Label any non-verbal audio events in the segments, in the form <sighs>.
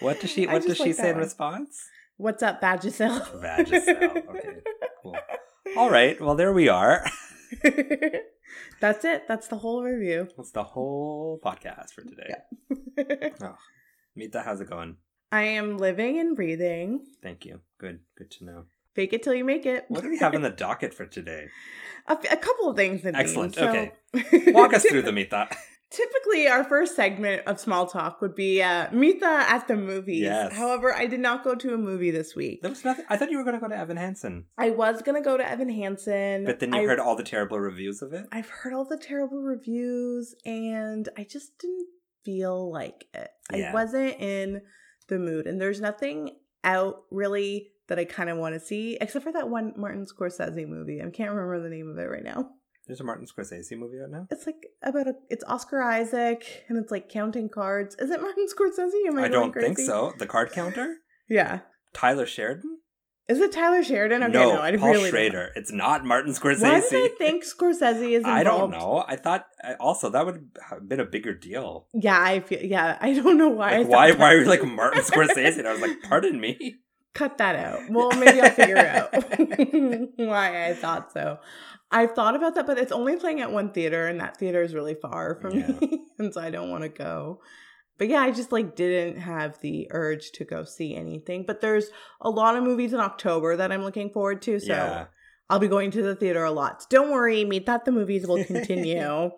What does she what does just she say that in response? What's up, Vagisil? Vagisil. Okay. <laughs> Cool. All right. Well, there we are. <laughs> That's it. That's the whole review. That's the whole podcast for today. Oh, <laughs> Mita, how's it going? I am living and breathing. Thank you. Good. Good to know. Fake it till you make it. What do we have in the docket for today? A, f- a couple of things. Excellent. So- Okay. Walk us through the Mita. Typically, our first segment of small talk would be uh, the at the movies. Yes. However, I did not go to a movie this week. There was nothing. I thought you were going to go to Evan Hansen, I was gonna go to Evan Hansen, but then you I, heard all the terrible reviews of it. I've heard all the terrible reviews, and I just didn't feel like it. Yeah. I wasn't in the mood, and there's nothing out really that I kind of want to see, except for that one Martin Scorsese movie. I can't remember the name of it right now. There's a Martin Scorsese movie out now. It's like about a. It's Oscar Isaac, and it's like counting cards. Is it Martin <laughs> Scorsese? Am I, I don't think so. The card counter. Yeah. Tyler Sheridan. Is it Tyler Sheridan? Okay, no, no, I Paul really don't know. Schrader. It's not Martin Scorsese. Why did I think Scorsese is involved? I don't know. I thought also that would have been a bigger deal. Yeah, I feel. Yeah, I don't know why. Like, why? Why are you like Martin Scorsese? And I was like, pardon me. <laughs> Cut that out. Well, maybe I'll figure out <laughs> why I thought so. I've thought about that, but it's only playing at one theater, and that theater is really far from Yeah. me, <laughs> and so I don't want to go. But yeah, I just like didn't have the urge to go see anything. But there's a lot of movies in October that I'm looking forward to, so Yeah. I'll be going to the theater a lot. So Don't worry, meet that the movies will <laughs> continue.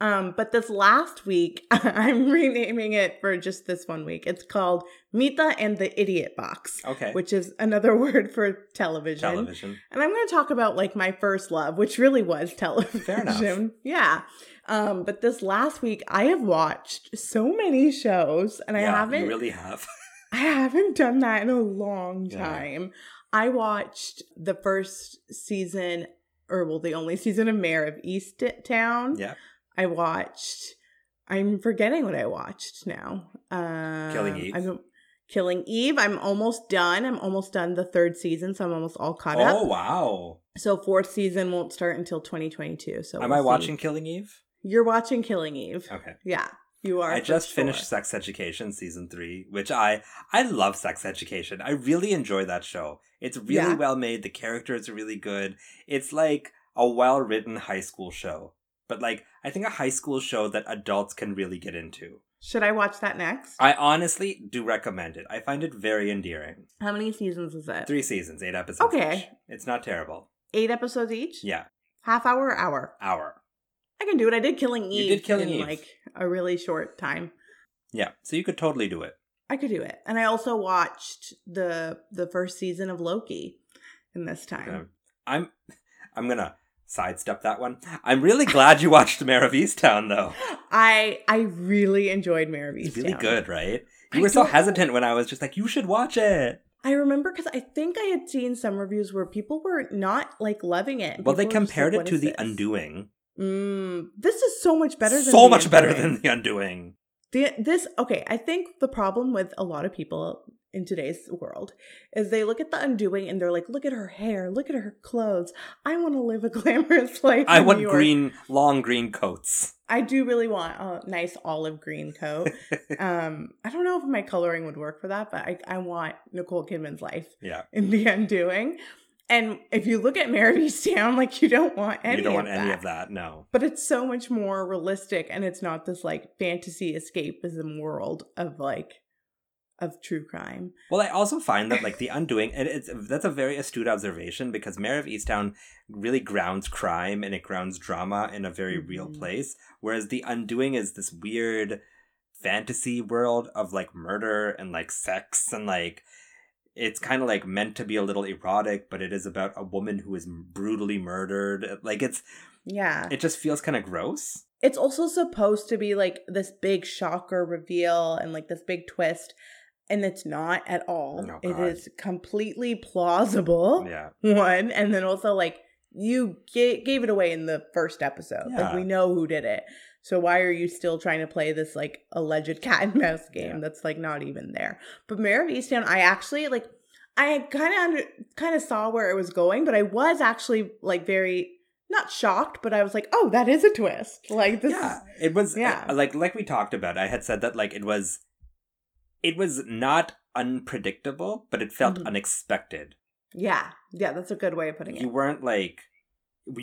Um, but this last week, <laughs> I'm renaming it for just this one week. It's called Mita and the Idiot Box, Okay. which is another <laughs> word for television. television? And I'm going to talk about like my first love, which really was <laughs> television. Fair enough. Yeah. Um, but this last week, I have watched so many shows, and I haven't you really have. I haven't done that in a long Yeah. time. I watched the first season, or well, the only season of Mayor of East Town. yeah. I watched. I'm forgetting what I watched now. Um, Killing Eve. I'm, Killing Eve. I'm almost done. I'm almost done the third season, so I'm almost all caught Oh up. Oh wow. So fourth season won't start until 2022. So Am we'll I see. watching Killing Eve? You're watching Killing Eve. Okay. Yeah, you are. I just sure. finished Sex Education season three, which I I love Sex Education. I really enjoy that show. It's really Yeah. well made. The characters are really good. It's like a well written high school show, but like I think a high school show that adults can really get into. Should I watch that next? I honestly do recommend it. I find it very endearing. How many seasons is it? Three seasons, eight episodes. Okay. each. It's not terrible. Eight episodes each. Yeah, Half hour, or hour. hour. I can do it. I did Killing Eve. You did Killing in Eve. like a really short time. Yeah, so you could totally do it. I could do it, and I also watched the the first season of Loki in this time. Um, I'm I'm gonna sidestep that one. I'm really glad you watched Mare of Easttown though. I I really enjoyed Mare of It's really good, right? I You were so hesitant when I was just like, you should watch it. I remember because I think I had seen some reviews where people were not like loving it. Well, they People compared like, it to The this?" Undoing. Mm, this is so much better. than so much better than The Undoing. The, this okay i think the problem with a lot of people in today's world is they look at the undoing and they're like look at her hair look at her clothes i want to live a <laughs> glamorous life I want New York." green, long green coats. i do really want a nice olive green coat <laughs> um i don't know if my coloring would work for that but i, I want nicole kidman's life yeah, in the undoing and if you look at Mary Town, like you don't want any you don't of want any that of that. No. but it's so much more realistic and it's not this like fantasy escapism world of like of true crime Well, I also find that like The Undoing, and it's that's a very astute observation because Mare of Easttown really grounds crime and it grounds drama in a very real Mhm. place, whereas The Undoing is this weird fantasy world of like murder and like sex and like it's kind of like meant to be a little erotic, but it is about a woman who is brutally murdered. Like it's yeah it just feels kind of gross. it's also supposed to be like this big shocker reveal and like this big twist and it's not at all. Oh, it is completely plausible. Yeah. <laughs> One, and then also like you ga- gave it away in the first episode. Yeah. Like we know who did it. So why are you still trying to play this like alleged <laughs> cat and mouse game Yeah. that's like not even there? But Mare of Easttown, I actually like. I kind of under kind of saw where it was going, but I was actually like very not shocked, but I was like, oh, that is a twist. Like this. yeah it was yeah. yeah like like we talked about i had said that like it was it was not unpredictable but it felt Mhm. unexpected Yeah, yeah, that's a good way of putting it. you weren't like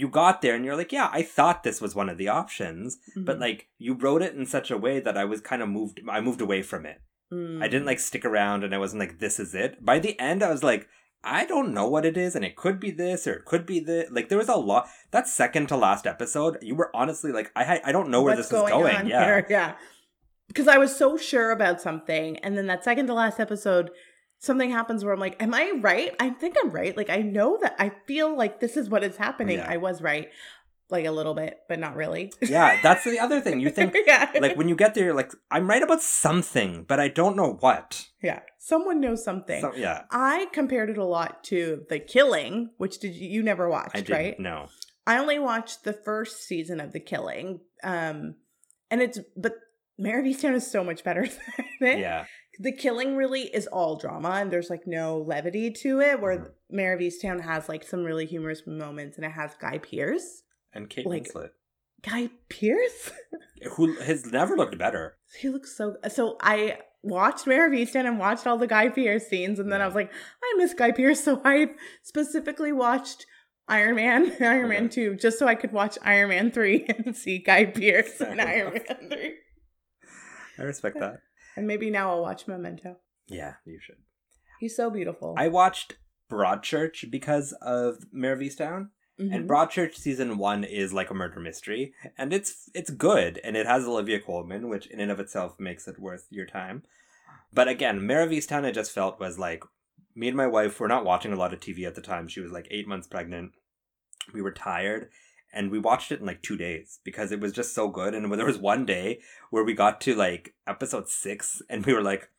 you got there and you're like yeah i thought this was one of the options but Mhm. like you wrote it in such a way that i was kind of moved i moved away from it i Mm. didn't like stick around and i wasn't like this is it by the end i was like i don't know what it is and it could be this or it could be this like there was a lot that second to last episode you were honestly like i i don't know where What's this is going yeah here? <laughs> yeah. Because I was so sure about something, and then that second to last episode, something happens where I'm like, "Am I right? I think I'm right. Like I know that I feel like this is what is happening. Yeah. I was right, like a little bit, but not really. yeah that's the other thing you think <laughs> yeah, like when you get there you're like i'm right about something but i don't know what yeah, someone knows something. so, yeah I compared it a lot to The Killing, which did you, you never watched, i didn't right? know I only watched the first season of The Killing. Um and it's but Mare is so much better <laughs> than it. yeah The Killing really is all drama and there's like no levity to it where Mhm. Mare of has like some really humorous moments and it has Guy Pearce. and kate Like- winslet Guy Pearce? who has never looked better he looks so so I watched Mare of Easttown and watched all the Guy Pearce scenes and then I was like, I miss Guy Pearce, <laughs> so I specifically watched Iron Man, <laughs> Iron Man 2, just so I could watch Iron Man 3 and see Guy Pearce in Iron. Man 3. I respect that And maybe now I'll watch Memento. yeah you should He's so beautiful. i watched broadchurch because of Mare of Easttown. Mhm. and broadchurch season one is like a murder mystery and it's it's good and it has olivia colman which in and of itself makes it worth your time but again Mare of Easttown i just felt was like me and my wife were not watching a lot of tv at the time she was like eight months pregnant we were tired and we watched it in like two days because it was just so good and there was one day where we got to like episode six and we were like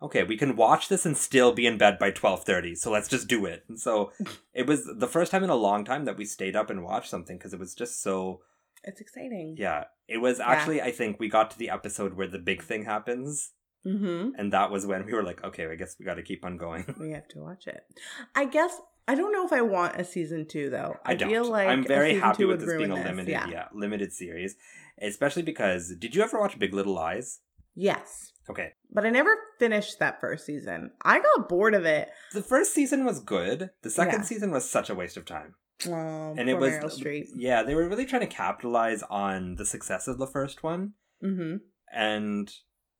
okay we can watch this and still be in bed by 12.30 so let's just do it and so <laughs> it was the first time in a long time that we stayed up and watched something because it was just so it's exciting. yeah it was actually i think we got to the episode where the big thing happens Mm-hmm. and that was when we were like okay i guess we got to keep on going We have to watch it. <laughs> I guess I don't know if I want a season two though. i don't feel like i'm very happy with this being a limited Yeah. yeah limited series especially because did you ever watch big little lies Yes. okay But I never finished that first season. I got bored of it. the first season was good the second Yeah. season was such a waste of time Oh, and it was Meryl yeah they were really trying to capitalize on the success of the first one Mm-hmm. and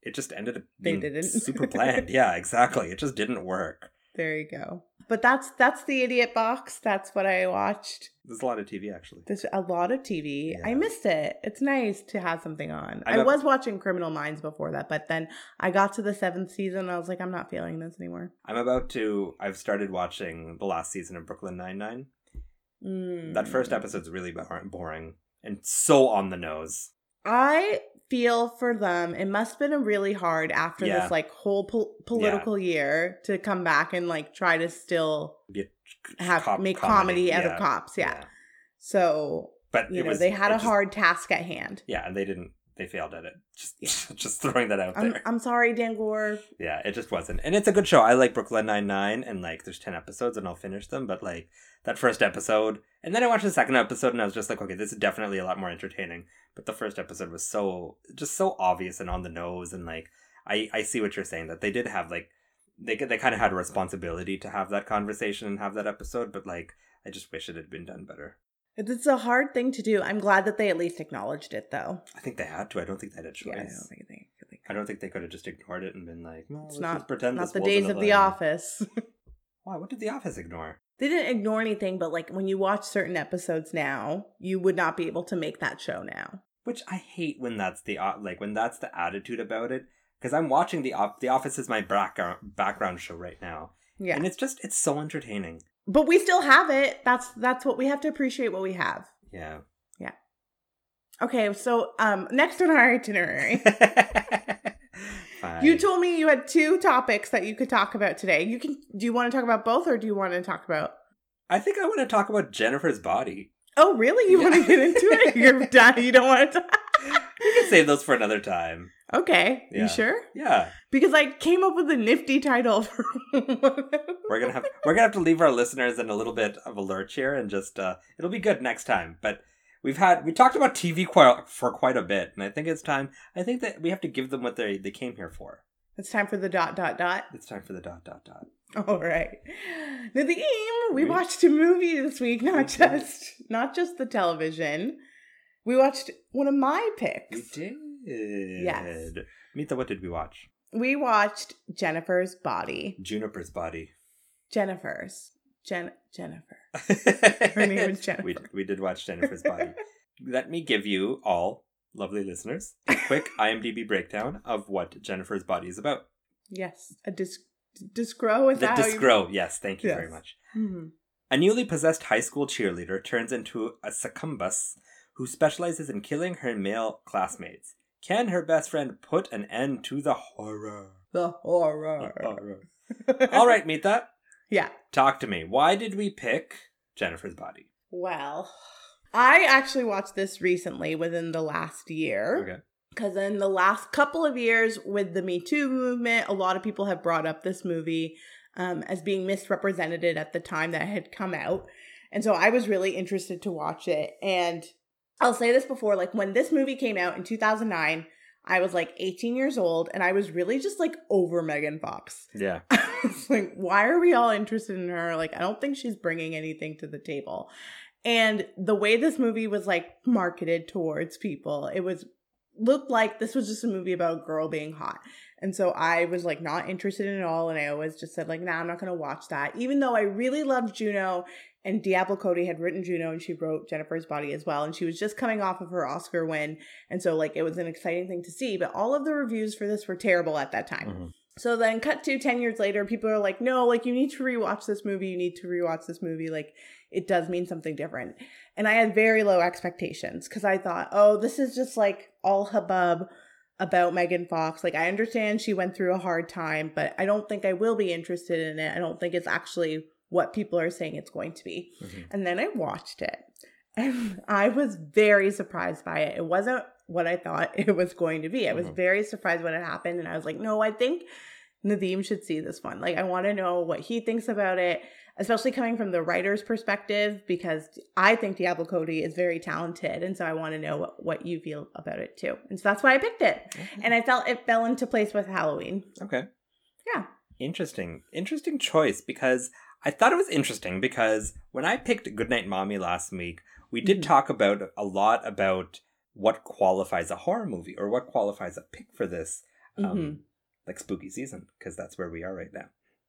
it just ended up They being didn't. super <laughs> bland. yeah, exactly. It just didn't work. There you go. But that's that's the idiot box. That's what I watched. There's a lot of TV actually. There's a lot of TV. I missed it. It's nice to have something on. I I, was watching Criminal Minds before that, but then I got to the seventh season. And I was like, I'm not feeling this anymore. I'm about to. I've started watching the last season of Brooklyn Nine Nine. Mm. That first episode's really bor- boring and so on the nose. I feel for them. It must have been a really hard after Yeah. this like whole pol- political year to come back and like try to still c- have cop make comedy, out yeah, of cops. Yeah. So But you it know was they had a just- hard task at hand. Yeah, and they didn't. They failed at it. Just, <laughs> just throwing that out I'm, there. I'm sorry, Dan Goor. yeah, it just wasn't. And it's a good show. I like Brooklyn Nine Nine, and like, there's ten episodes, and I'll finish them. But like that first episode, and then I watched the second episode, and I was just like, okay, this is definitely a lot more entertaining. But the first episode was so just so obvious and on the nose, and like, I I see what you're saying that they did have like they they kind of had a responsibility to have that conversation and have that episode, but like, I just wish it had been done better. It's a hard thing to do. I'm glad that they at least acknowledged it, though. I think they had to. I don't think they had a choice. Yeah, I don't think they. Think I don't think they could have just ignored it and been like, well, it's let's not just pretend not the days of The. Office. <laughs> Why? What did The Office ignore? they didn't ignore anything, but like when you watch certain episodes now, you would not be able to make that show now. Which I hate when that's the uh, like when that's the attitude about it. Because I'm watching the op- The Office is my background background show right now, Yeah, and it's just it's so entertaining. But we still have it. That's that's what we have to appreciate. What we have. Yeah. Yeah. Okay, so um, next on our itinerary, <laughs> Fine. You told me you had two topics that you could talk about today. You can. Do you want to talk about both, or do you want to talk about? I think I want to talk about Jennifer's body. Oh, really? You want to get into it? You're done. You don't want to. <laughs> Talk? We can save those for another time. Okay. Yeah. You sure? Yeah, Because I came up with a nifty title <laughs> for. we're gonna have we're gonna have to leave our listeners in a little bit of a lurch here, and just uh, it'll be good next time. But we've had we talked about TV quite, for quite a bit, and I think it's time. I think that we have to give them what they they came here for. it's time for the dot dot dot. It's time for the dot dot dot. All right. Nadeem, we We- watched a movie this week, not just not just the television. We watched one of my picks. We did. Yes. Mita, what did we watch? We watched Jennifer's Body. Juniper's body. Jennifer's. Jen Jennifer. <laughs> Her name is Jennifer. We, we did watch Jennifer's body. <laughs> Let me give you all, lovely listeners, a quick <laughs> IMDb breakdown of what Jennifer's body is about. Yes. A disc discro is The that how you- yes, thank you very Yes. much. Mhm. A newly possessed high school cheerleader turns into a succubus who specializes in killing her male classmates. Can her best friend put an end to the horror? The horror. horror. <laughs> All right, Mita, Yeah. talk to me. Why did we pick Jennifer's body? Well, I actually watched this recently within the last year. Okay. Because in the last couple of years with the Me Too movement, a lot of people have brought up this movie um, as being misrepresented at the time that it had come out. And so I was really interested to watch it. And I'll say this before like when this movie came out in 2009, I was like 18 years old and I was really just like over Megan Fox. Yeah. <laughs> Like, why are we all interested in her? Like, I don't think she's bringing anything to the table. And the way this movie was like marketed towards people, it was looked like this was just a movie about a girl being hot. And so I was like not interested in it all. And I always just said, like, nah, I'm not going to watch that. Even though I really loved Juno and Diablo Cody had written Juno and she wrote Jennifer's Body as well. And she was just coming off of her Oscar win. And so, like, it was an exciting thing to see. But all of the reviews for this were terrible at that time. Mhm. So then, cut to 10 years later, people are like, no, like, you need to rewatch this movie. You need to rewatch this movie. Like, it does mean something different. And I had very low expectations because I thought, oh, this is just like all hubbub about Megan Fox. Like, I understand she went through a hard time, but I don't think I will be interested in it. I don't think it's actually what people are saying it's going to be. Mhm. And then I watched it and I was very surprised by it. It wasn't what I thought <laughs> it was going to be. I was Mhm. very surprised when it happened. And I was like, no, I think Nadeem should see this one. Like, I want to know what he thinks about it, especially coming from the writer's perspective, because I think Diablo Cody is very talented. And so I want to know what, what you feel about it too. And so that's why I picked it. And I felt it fell into place with Halloween. Okay. Yeah. Interesting. Interesting choice because I thought it was interesting because when I picked Goodnight Mommy last week, we did Mhm. talk about a lot about what qualifies a horror movie or what qualifies a pick for this, um, Mhm. like spooky season, because that's where we are right now.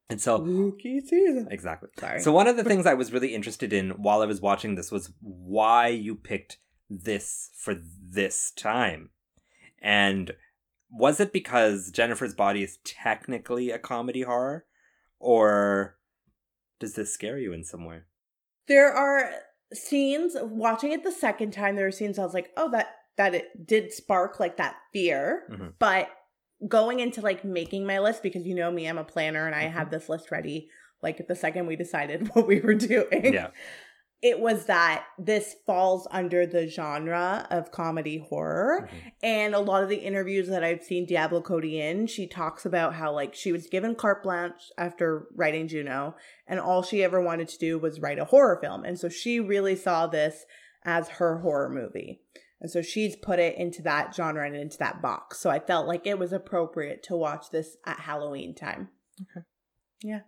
And so, Spooky season. exactly. Sorry. So one of the <laughs> things I was really interested in while I was watching this was why you picked this for this time. And was it because Jennifer's Body is technically a comedy horror or does this scare you in some way? there are scenes watching it the second time there are scenes i was like oh that that it did spark like that fear Mhm. but going into like making my list because you know me i'm a planner and i Mm-hmm. have this list ready like the second we decided <laughs> what we were doing Yeah. It was that this falls under the genre of comedy horror Mhm. and a lot of the interviews that I've seen Diablo Cody in, she talks about how like she was given carte blanche after writing Juno, and all she ever wanted to do was write a horror film. And so she really saw this as her horror movie. And so she's put it into that genre and into that box. So I felt like it was appropriate to watch this at Halloween time Okay. Yeah.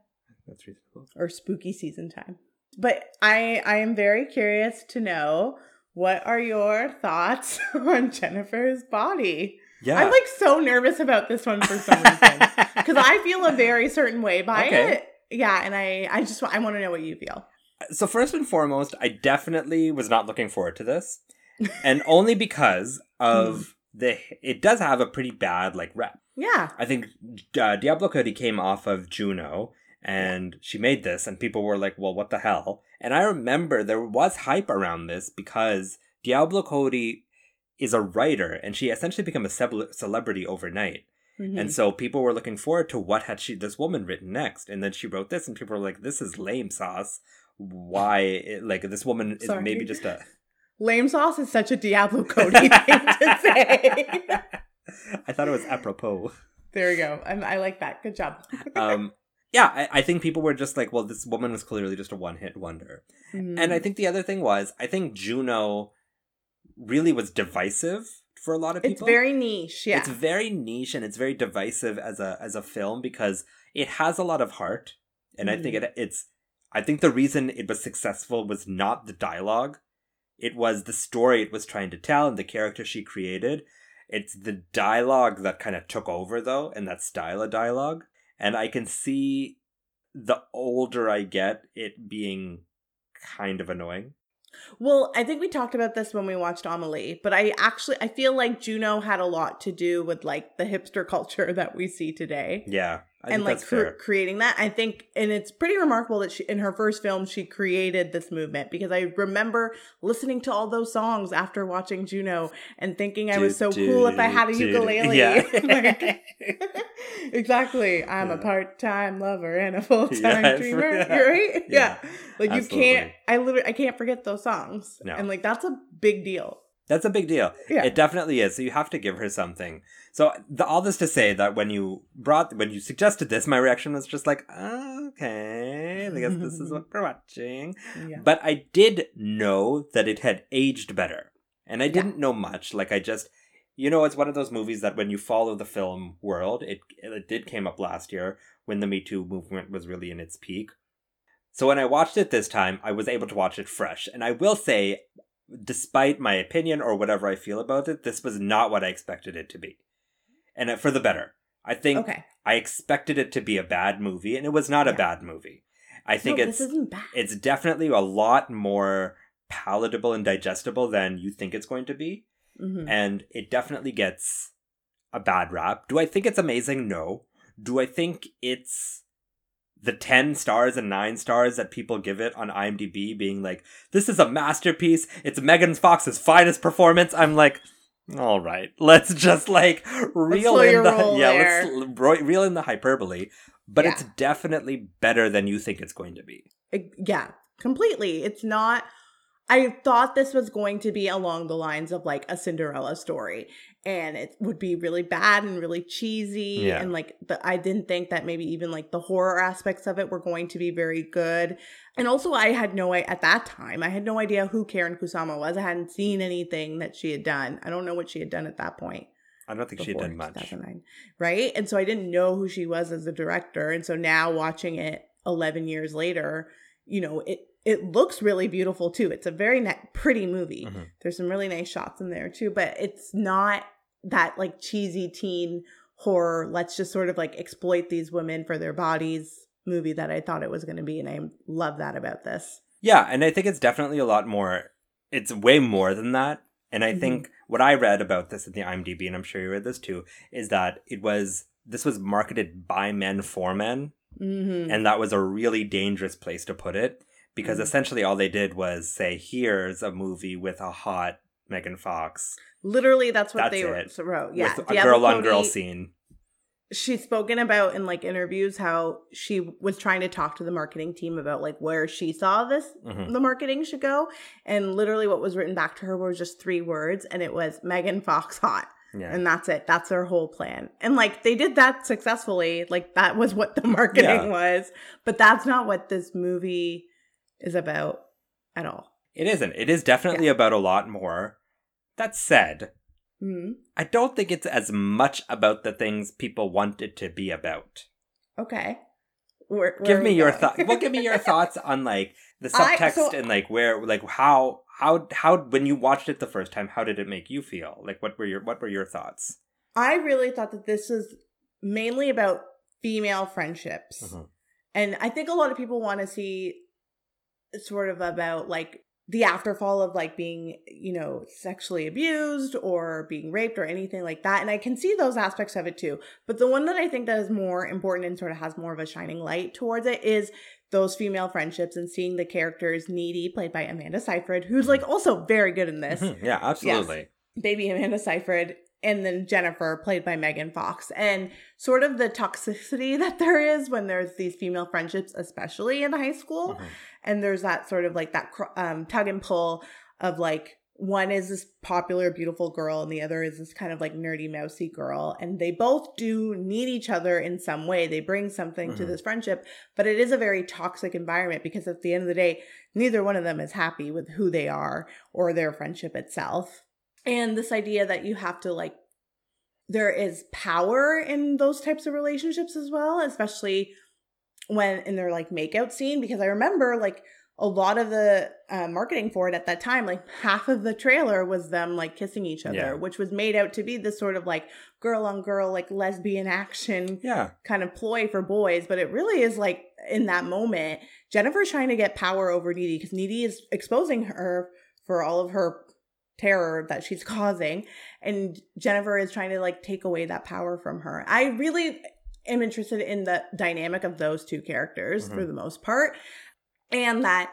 That's reasonable. or spooky season time. But I I am very curious to know what are your thoughts <laughs> on Jennifer's body? Yeah. I'm like so nervous about this one for some reason because I feel a very certain way by Okay. it. Yeah, and I I just I want to know what you feel. so first and foremost, I definitely was not looking forward to this. and only because of <laughs> the it does have a pretty bad like rep. Yeah, I think uh, Diablo Cody came off of Juno and she made this, and people were like, well, what the hell? And I remember there was hype around this because Diablo Cody is a writer and she essentially became a cele- celebrity overnight. Mhm. And so people were looking forward to what had she this woman written next, and then she wrote this, and people were like, "This is lame sauce. Why? It, like this woman is Sorry. maybe just a." <laughs> Lame sauce is such a Diablo Cody thing to say. <laughs> I thought it was apropos. there we go. I'm, I like that. Good job. Um, yeah, I, I think people were just like, "Well, this woman was clearly just a one-hit wonder." Mhm. And I think the other thing was, I think Juno really was divisive for a lot of people. it's very niche. Yeah. It's very niche and it's very divisive as a as a film because it has a lot of heart, and I think Mm-hmm. it it's. I think the reason it was successful was not the dialogue, it was the story it was trying to tell and the character she created. It's the dialogue that kind of took over though, and that style of dialogue, and I can see the older I get, it being kind of annoying. Well, I think we talked about this when we watched Amelie, but I actually I feel like Juno had a lot to do with like the hipster <laughs> culture that we see today. Yeah, I and like fair. creating that i think and it's pretty remarkable that she in her first film she created this movement because i remember listening to all those songs after watching juno and thinking i was so Do, cool if i had a do, do. ukulele Yeah. <laughs> Like, <laughs> exactly i'm a part-time lover and a full-time Yeah, <laughs> dreamer yeah. you're right Yeah, yeah, like you absolutely. can't i literally i can't forget those songs No. and like that's a big deal That's a big deal. Yeah. It definitely is. So you have to give her something. So the, all this to say that when you brought when you suggested this, my reaction was just like, okay, I guess this is what we're <laughs> watching. yeah But I did know that it had aged better, and I didn't know much. Like I just, you know, it's one of those movies that when you follow the film world, it it did came up last year when the Me Too movement was really in its peak. So when I watched it this time, I was able to watch it fresh, and I will say, despite my opinion or whatever I feel about it, this was not what I expected it to be, and for the better. I think okay. I expected it to be a bad movie, and it was not a bad movie. I think no, it's this isn't bad. it's definitely a lot more palatable and digestible than you think it's going to be Mhm. and it definitely gets a bad rap. Do i think it's amazing? No. Do i think it's the 10 stars and 9 stars that people give it on imdb being like this is a masterpiece. It's megan fox's finest performance. I'm like all right let's just like reel in the yeah there. let's ro- reel in the hyperbole but Yeah. it's definitely better than you think it's going to be It- yeah, completely. It's not. I thought this was going to be along the lines of like a Cinderella story, and it would be really bad and really cheesy, Yeah. and like the, I didn't think that maybe even like the horror aspects of it were going to be very good. And also, I had no at that time, I had no idea who Karyn Kusama was. I hadn't seen anything that she had done. I don't know what she had done at that point i don't think she had done much right? And so I didn't know who she was as a director. And so now watching it 11 years later, you know, it it looks really beautiful too. It's a very pretty movie. Mhm. There's some really nice shots in there too, but it's not that like cheesy teen horror. Let's just sort of like exploit these women for their bodies movie that I thought it was going to be, and I love that about this. Yeah, and I think it's definitely a lot more. It's way more than that. And I Mhm. think what I read about this in the IMDb, and I'm sure you read this too, is that it was this was marketed by men for men, Mm-hmm. and that was a really dangerous place to put it because Mhm. essentially all they did was say, "Here's a movie with a hot Megan Fox Literally, that's what That's they it. wrote. Yeah, with a girl on girl scene." she's spoken about in like interviews how she was trying to talk to the marketing team about like where she saw this Mhm. the marketing should go and literally what was written back to her was just three words and it was megan fox hot Yeah, and that's it that's their whole plan and like they did that successfully like that was what the <laughs> marketing Yeah. was but that's not what this movie is about at all it isn't. It is definitely about a lot more. That said, hmm I don't think it's as much about the things people want it to be about. okay Where- where give me your thoughts. Well, give me your <laughs> thoughts on like the I- subtext so- and like where, like how, how, how when you watched it the first time, how did it make you feel? Like, what were your, what were your thoughts? I really thought that this was mainly about female friendships. Mhm. And I think a lot of people want to see sort of about like the afterfall of like being, you know, sexually abused or being raped or anything like that. And I can see those aspects of it too. But the one that I think that is more important and sort of has more of a shining light towards it is those female friendships and seeing the characters Needy, played by Amanda Seyfried, who's like also very good in this. <laughs> Yeah, absolutely. baby Amanda Seyfried and then Jennifer, played by Megan Fox, and sort of the toxicity <laughs> that there is when there's these female friendships, especially in high school, Mhm. And there's that sort of like that um, tug and pull of like one is this popular, beautiful girl, and the other is this kind of like nerdy, mousy girl, and they both do need each other in some way. They bring something to Mhm. this friendship, but it is a very toxic environment because at the end of the day, neither one of them is happy with who they are or their friendship itself. And this idea that you have to like, there is power in those types of relationships as well, especially when in their like makeout scene. Because I remember like a lot of the uh, marketing for it at that time, like half of the trailer was them like kissing each other, Yeah. which was made out to be this sort of like girl on girl, like lesbian action Yeah. kind of ploy for boys, but it really is like in that moment, Jennifer's trying to get power over Needy because Needy is exposing her for all of her terror that she's <laughs> causing, and Jennifer is trying to like take away that power from her. I really am interested in the dynamic of those two characters for Mhm. the most part, and that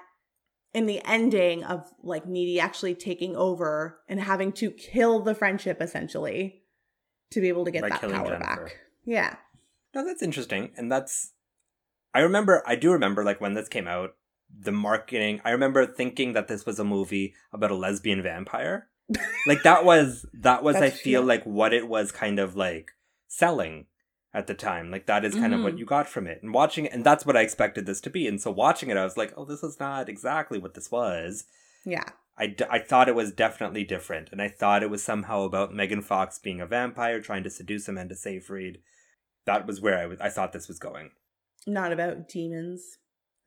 in the ending of like Needy actually taking over and having to kill the friendship essentially to be able to get By that power Jennifer. back. Yeah. No, that's interesting. And that's I remember I do remember like when this came out, the marketing I remember thinking that this was a movie about a lesbian vampire. <laughs> like that was that was I feel yeah. like what it was kind of like selling at the time. Like that is kind of what Mhm. you got from it. And watching it and that's what I expected this to be. And so watching it I was like, "Oh, this is not exactly what this was." Yeah. I, d- I thought it was definitely different, and I thought it was somehow about Megan Fox being a vampire trying to seduce Amanda Seyfried. That was where I was. I thought this was going. Not about demons.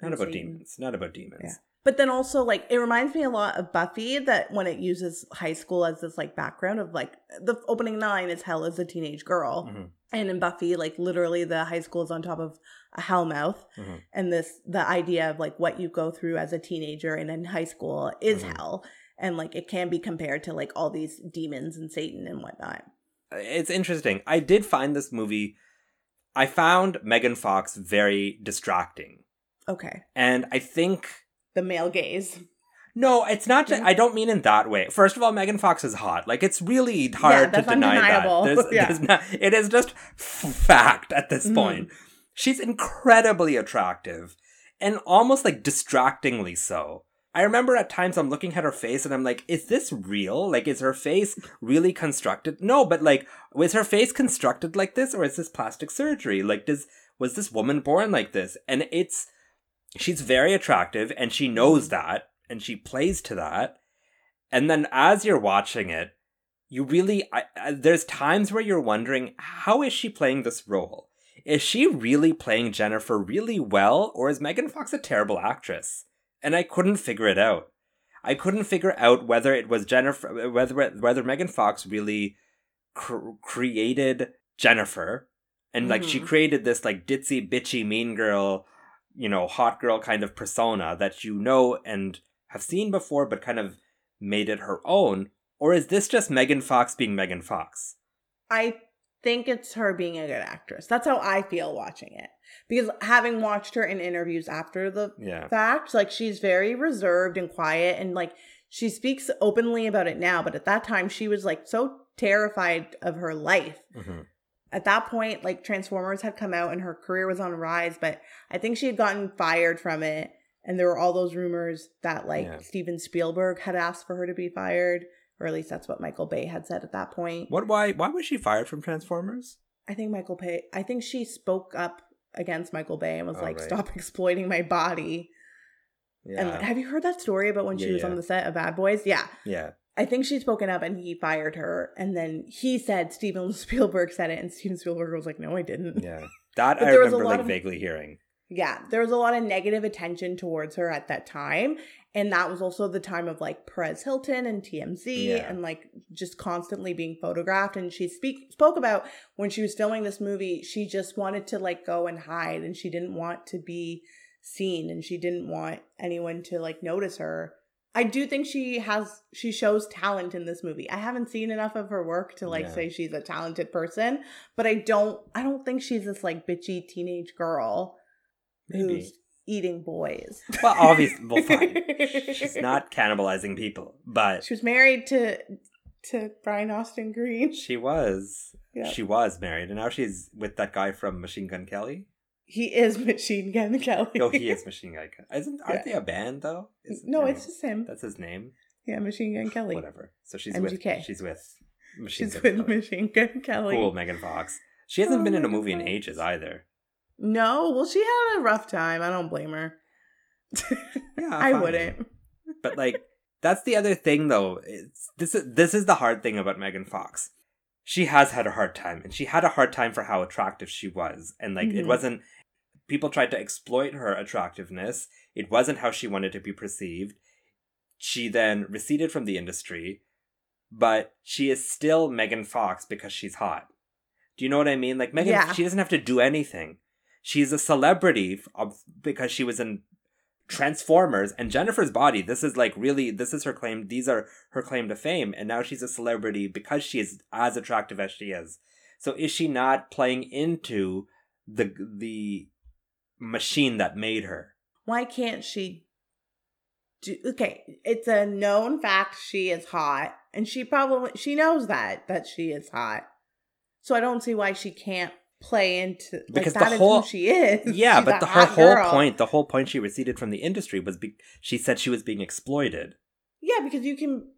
Not about Satan. demons. Not about demons. Yeah. But then also like it reminds me a lot of Buffy that when it uses high school as this like background of like the opening line is hell as a teenage girl. Mhm. And in Buffy, like literally the high school is on top of a hellmouth. Mhm. And this the idea of like what you go through as a teenager and in high school is Mhm. hell. And like it can be compared to like all these demons and Satan and whatnot. It's interesting. I did find this movie. I found Megan Fox very distracting, Okay. and I think The male gaze. No, it's not. Just. I don't mean in that way. First of all, Megan Fox is hot. Like it's really hard that's to deny that. There's, <laughs> Yeah. there's not, it is just f- fact at this Mhm. point. She's incredibly attractive, and almost like distractingly so. I remember at times I'm looking at her face and I'm like, is this real? Like, is her face really constructed? No, but like, was her face constructed like this or is this plastic surgery? Like, does, was this woman born like this? And it's, she's very attractive and she knows that and she plays to that. And then as you're watching it, you really, I, I, there's times where you're wondering, how is she playing this role? Is she really playing Jennifer really well or is Megan Fox a terrible actress? and I couldn't figure it out. I couldn't figure out whether it was Jennifer, whether whether Megan Fox really cr- created Jennifer, and like she Mhm. created this like ditzy, bitchy, mean girl, you know, hot girl kind of persona that you know and have seen before, but kind of made it her own. Or is this just Megan Fox being Megan Fox? I think it's her being a good actress. That's how I feel watching it. Because having watched her in interviews after the Yeah. fact, like she's very reserved and quiet and like she speaks openly about it now, but at that time she was like so terrified of her life. hmm At that point, like Transformers had come out and her career was on rise, but I think she had gotten fired from it. And there were all those rumors that like Yeah. Steven Spielberg had asked for her to be fired, or at least that's what Michael Bay had said at that point. What? Why? Why was she fired from Transformers? I think Michael Bay. I think she spoke up against Michael Bay and was Oh, like, right. "Stop <laughs> exploiting my body." Yeah. And have you heard that story about when she Yeah, was yeah. on the set of Bad Boys? Yeah, yeah. I think she'd spoken up and he fired her. And then he said Steven <laughs> Spielberg said it, and Steven Spielberg was like, "No, I didn't." Yeah. That I was remember like of- vaguely hearing. Yeah, there was a lot of negative attention towards her at that time. And that was also the time of like Perez Hilton and TMZ Yeah. and like just constantly being photographed. And she speak spoke about when she was filming this movie, she just wanted to like go and hide and she didn't want to be seen and she didn't want anyone to like notice her. I do think she has she shows talent in this movie. I haven't seen enough of her work to like Yeah. say she's a talented person, but I don't I don't think she's this like bitchy teenage girl Maybe. who's eating boys. Well, obviously, well, <laughs> fine. She's not cannibalizing people, but She was married to to Brian Austin Green. She was. Yeah. She was married, and now she's with that guy from Machine Gun Kelly. He is Machine Gun Kelly. No, he is Machine Gun Kelly. Isn't aren't they a band though? Is- no, it's just him. that's his name. Yeah, Machine Gun Kelly. Whatever. So she's MGK. with she's with Machine She's Gun with Kelly. Machine Gun Kelly. Cool, Megan Fox. She hasn't Oh, been in a Megan movie in Fox. ages either. No, well, she had a rough time. I don't blame her. <laughs> Yeah, I fine. wouldn't. But like that's the other thing though. It's this is this is the hard thing about Megan Fox. She has had a hard time and she had a hard time for how attractive she was. And like it Mhm. wasn't people tried to exploit her attractiveness. It wasn't how she wanted to be perceived. She then receded from the industry, but she is still Megan Fox because she's hot. Do you know what I mean? Like Megan Yeah. she doesn't have to do anything. She's a celebrity of, because she was in Transformers and Jennifer's Body. This is like really this is her claim. These are her claim to fame, and now she's a celebrity because she is as attractive as she is. So is she not playing into the the machine that made her? Why can't she do okay, it's a known fact she is hot and she probably she knows that that she is hot. So I don't see why she can't play into like Because the that is whole- who she is. <laughs> Yeah, She's but the, her whole girl. point, the whole point she receded from the industry was be- she said she was being exploited. Yeah, because you can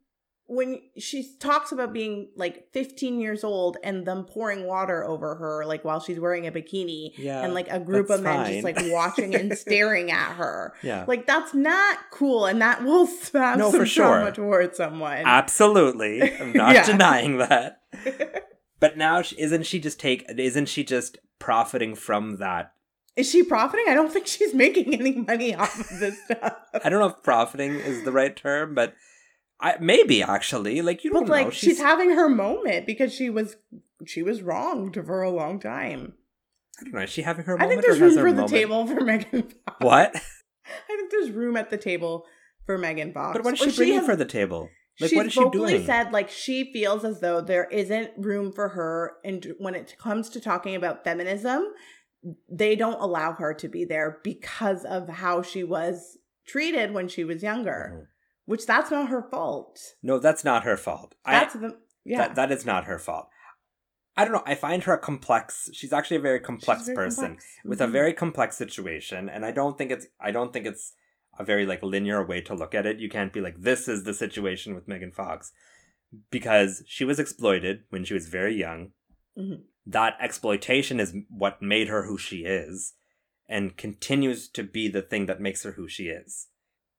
when she talks about being like 15 years old and them pouring water over her like while she's wearing a bikini Yeah, and like a group of men just like watching and <laughs> staring at her. Yeah, Like that's not cool and that will <laughs> have No, some for sure. trauma towards someone. absolutely. I'm not Yeah. denying that. But now, she- isn't she just take? Isn't she just profiting from that? Is she profiting? I don't think she's making any money off of this <laughs> stuff. I don't know if profiting is the right term, but I maybe actually. Like you don't like know. she's, having her moment because she was she was wronged for a long time. I don't know. Is she having her I moment? think there's room for the moment- table for <laughs> Megan Fox. What? I think there's room at the table for Megan Fox. But what is Or she bringing has- for the table? Like she's what is she vocally doing? said like she feels as though there isn't room for her and when it comes to talking about feminism they don't allow her to be there because of how she was treated when she was younger Mhm. which that's not her fault No, that's not her fault. that's I, the yeah that, that is not her fault. I don't know. I find her a complex. She's actually a very complex very person complex. with a Mhm. very complex situation, and I don't think it's. I don't think it's a very like linear way to look at it. You can't be like this is the situation with Megan Fox because she was exploited when she was very young. Mhm. That exploitation is what made her who she is, and continues to be the thing that makes her who she is.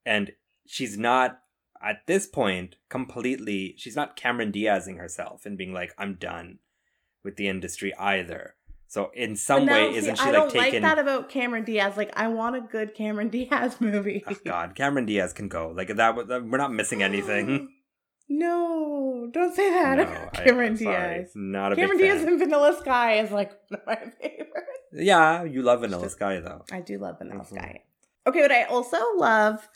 And she's not at this point completely she's not Cameron Diazing herself and being like I'm done with the industry either. So in some But way see, isn't she I like don't taking like that about Cameron Diaz. Like, I want a good Cameron <laughs> Diaz movie. Oh god, Cameron Diaz can go. Like that we're not missing anything. <gasps> no, don't say that No, about Cameron sorry. Diaz. Not a Cameron Diaz and Vanilla Sky is like one <laughs> of my favorites. Yeah, you love Vanilla Sky though. I do love Vanilla Mhm. Sky. Okay, but I also love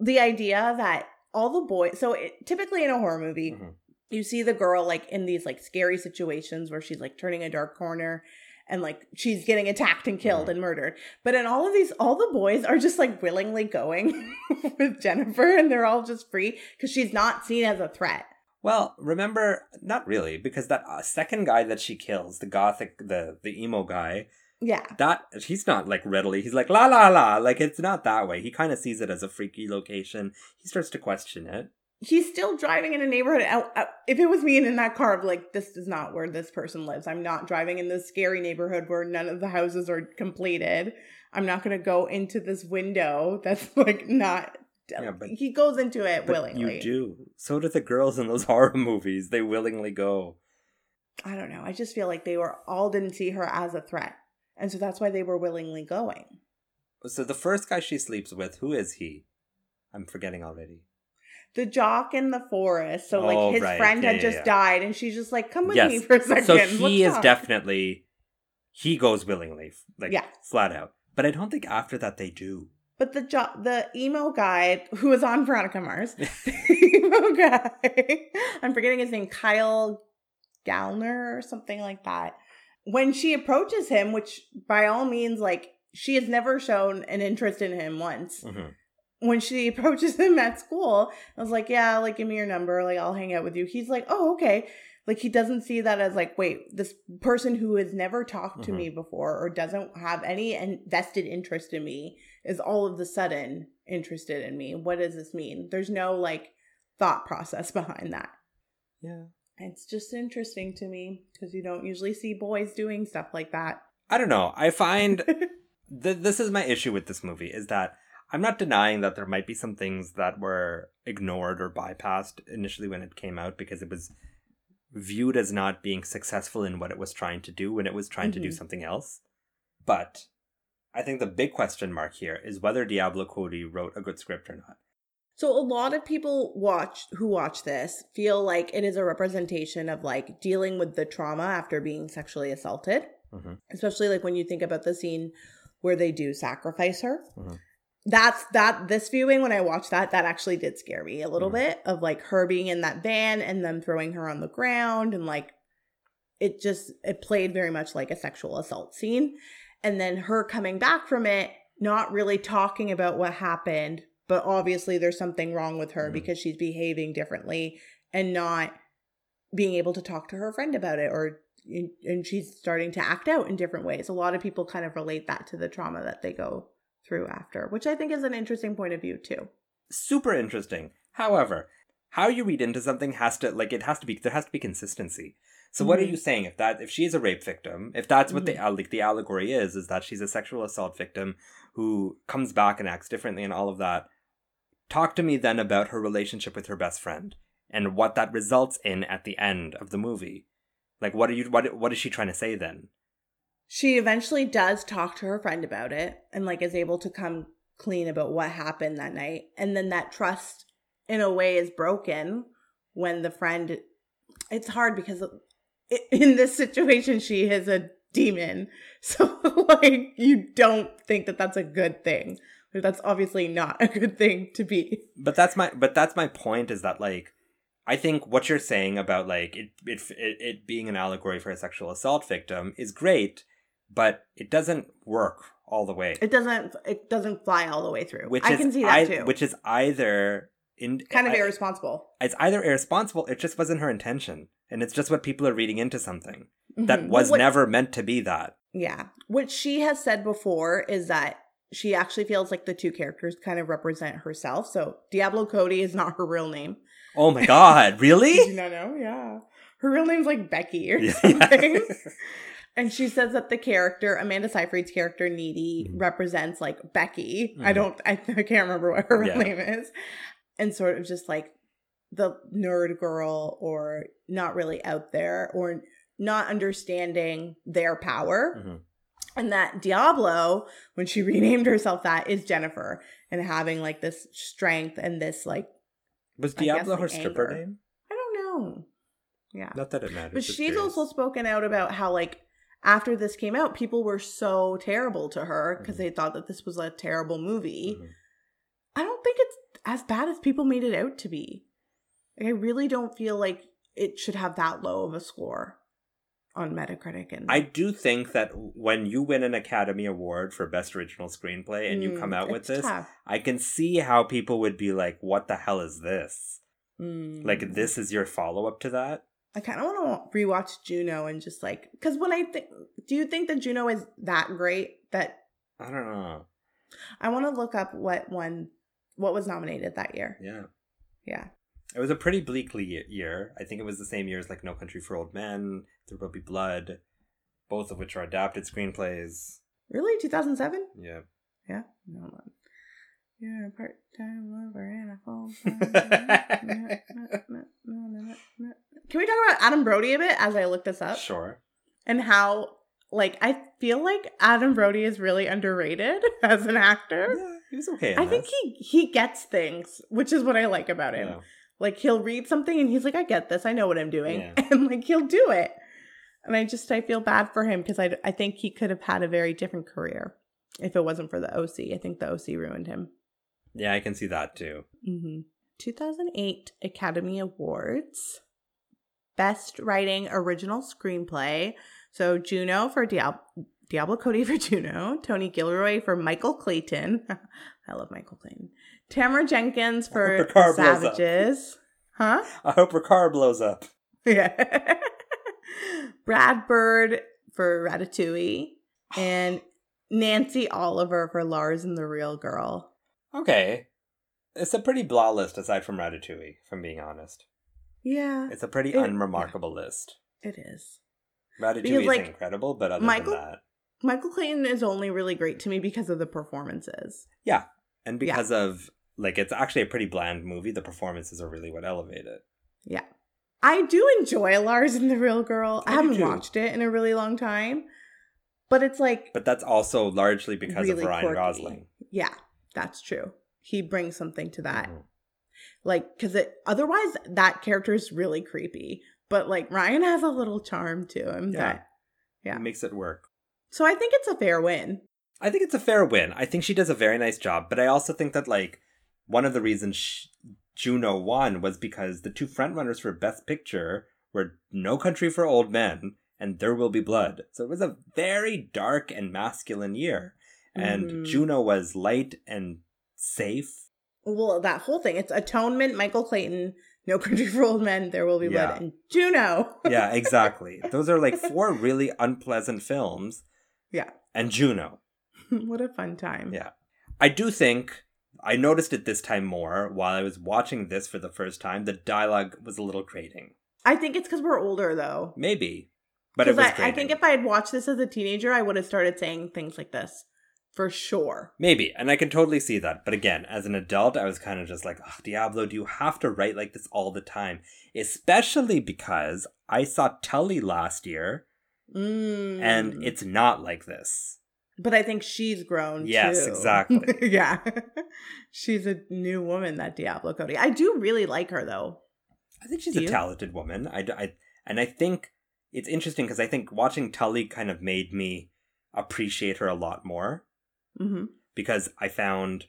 the idea that all the boys. So it, typically in a horror movie, Mhm. You see the girl like in these like scary situations where she's like turning a dark corner and like she's getting attacked and killed and murdered. But in all of these, all the boys are just like willingly going <laughs> with Jennifer and they're all just free because she's not seen as a threat. Well, remember, not really, because that uh, second guy that she kills, the gothic, the the emo guy, Yeah. that he's not like readily. He's like la la la, like it's not that way. He kind of sees it as a freaky location. He starts to question it. He's still driving in a neighborhood. I- I- If it was me and in that car, be like, this is not where this person lives. I'm not driving in this scary neighborhood where none of the houses are completed. I'm not going to go into this window that's <laughs> like not. Yeah, uh, but- he goes into it willingly. you do. So do the girls in those <laughs> horror movies. They willingly go. I don't know. I just feel like they were all didn't see her as a threat, and so that's why they were willingly going. So the first guy she sleeps with, who is he? I'm forgetting already. The jock in the forest. So Oh, like his right. friend Yeah, had yeah, just yeah. died, and she's just like, "Come with Yes. me for a second. So Let's he is talk." definitely he goes willingly, like Yeah. flat out. But I don't think after that they do. But the jo- the emo guy who was on Veronica Mars, the <laughs> <laughs> emo guy, I'm forgetting his name, Kyle Gallner or something like that. When she approaches him, which by all means, like she has never shown an interest in him once. Mhm. When she <laughs> approaches him at school, I was like, yeah, like give me your number, like I'll hang out with you. He's like, oh, okay. Like he doesn't see that as like, wait, this person who has never talked to Mhm. me before or doesn't have any vested interest in me is all of the sudden interested in me. What does this mean? There's no like thought process <laughs> behind that. Yeah. It's just interesting to me because you don't usually see boys doing stuff like that. I don't know. I find <laughs> th- this is my issue with this movie is that I'm not denying that there might be some things that were ignored or bypassed initially when it came out because it was viewed as not being successful in what it was trying to do when it was trying to do Mhm. something else. But I think the big question mark here is whether Diablo Cody wrote a good script or not. So a lot of people watch who watch this feel like it is a representation of like dealing with the trauma after being sexually assaulted. Mhm. Especially like when you think about the scene where they do sacrifice her. Mhm. That's that this viewing when I watched that that actually did scare me a little Mhm. bit of like her being in that van and them throwing her on the ground and like it just it played very much like a sexual assault scene and then her coming back from it not really talking about what happened but obviously there's something wrong with her Mhm. because she's behaving differently and not being able to talk to her friend about it or and she's starting to act out in different ways a lot of people kind of relate that to the trauma that they go through after which i think is an interesting point of view too Super interesting. However, how you read into something has to like it has to be there has to be consistency. So what are Mhm. you saying if that if she is a rape victim, if that's what the like the allegory is, is that she's a sexual assault victim who comes back and acts differently and all of that. Talk to me then about her relationship with her best friend and what that results in at the end of the movie. Like what are you what what is she trying to say then? She eventually does talk to her friend about it and like is able to come clean about what happened that night. And then that trust in a way is broken when the friend it's hard because in this situation she is a demon. <laughs> So like you don't think that that's a good thing. That's obviously not a good thing to be. But that's my but that's my point is that like i think what you're saying about like it it it, it being an allegory for a sexual assault victim is great but it doesn't work all the way it doesn't it doesn't fly all the way through which i is can see that ei- too which is either in kind of I- irresponsible it's either irresponsible it just wasn't her intention and it's just what people are reading into something that Mhm. was What- never meant to be that Yeah. What she has said before is that she actually feels like the two characters kind of represent herself. So Diablo Cody is not her real name. oh my god really <laughs> you not know? Yeah. Her real name's like Becky or <laughs> Yeah. <laughs> and she says that the character, Amanda Seyfried's character, Needy, Mhm. represents like Becky. I Mhm. don't, I, I can't remember what her real Yeah. name is. And sort of just like the nerd girl or not really out there or not understanding their power Mhm. and that Diablo, when she <laughs> renamed herself that, is Jennifer and having like this strength and this like was I guess, diablo like, her stripper anger. name I don't know. Yeah. not that it matters but she's curious. also spoken out about how like after this came out, people were so terrible to her because Mhm. they thought that this was a terrible movie. Mhm. I don't think it's as bad as people made it out to be. Like, I really don't feel like it should have that low of a score on Metacritic. And I do think that when you win an Academy Award for Best Original Screenplay and you Mm, come out with this, tough. I can see how people would be like, what the hell is this? Mm. Like, this is your follow up to that? I kind of want to rewatch Juno and just like because when I think, do you think that Juno is that great that I don't know. I want to look up what one what was nominated that year? Yeah. Yeah, It was a pretty bleak le- year. I think it was the same year as like No Country for Old Men, There Will Be Blood, both of which are adapted screenplays. really, two thousand seven. Yeah. Yeah, on. You're a part time lover and a full Can we talk about Adam Brody a bit as I look this up Sure. and how like I feel like Adam Brody is really underrated <laughs> as an actor. Yeah, he was okay. I think he he gets things, which is what I like about him. Yeah. Like he'll read something and he's like, I get this, I know what I'm doing, Yeah. <laughs> and like he'll do it. And I just I feel bad for him because I I think he could have had a very different career if it wasn't for the OC. I think the OC ruined him. Yeah, I can see that too. Mm-hmm. 2008 Academy Awards. Best Writing Original Screenplay. So Juno for Diab- Diablo Cody for Juno, Tony Gilroy for Michael Clayton. <laughs> I love Michael Clayton. Tamara Jenkins for her car blows up. Savages. Huh? I hope her car blows up. Yeah. <laughs> Brad Bird for Ratatouille. And Nancy Oliver for Lars and the Real Girl. Okay. It's a pretty blah list aside from Ratatouille, if I'm being honest. Yeah, It's a pretty It- unremarkable list. it is. Ratatouille is like, incredible, but other Michael- than that. Michael Clayton is only really great to me because of the performances. Yeah. And because of, like, it's actually a pretty bland movie, the performances are really what elevate it. Yeah. I do enjoy Lars and the Real Girl. I, I haven't watched it in a really long time. But it's like But that's also largely because really of Ryan quirky. Gosling. Yeah, that's true. He brings something to that. Mhm. Like, because it otherwise that character is really creepy. But like Ryan has a little charm to him. Yeah. That Yeah. It makes it work. so I think it's a fair win. I think it's a fair win. I think she does a very nice job, but I also think that like one of the reasons sh Juno won was because the two frontrunners for Best Picture were No Country for Old Men and There Will Be Blood. So it was a very dark and masculine year, and Mhm. Juno was light and safe. Well, that whole thing. It's Atonement, Michael Clayton, No Country for Old Men, There Will Be Yeah. Blood, and Juno. <laughs> Yeah, exactly. Those are like four really unpleasant films, yeah. and Juno. <laughs> what a fun time. Yeah. I do think I noticed it this time more while I was watching this for the first time. The dialogue was a little grating. I think it's because we're older, though. Maybe. But it was I. I think if I had watched this as a teenager, I would have started saying things like this for sure. Maybe. And I can totally see that. But again, as an adult, I was kind of just like, oh, Diablo, do you have to write like this all the time? Especially because I saw Tully last year Mm. and it's not like this. But I think she's grown. Yes, too. exactly. <laughs> yeah, she's a new woman. That Diablo Cody. I do really like her though. I think she's Do a you? talented woman. I, I, and I think it's interesting because I think watching Tully kind of made me appreciate her a lot more. Hmm because I found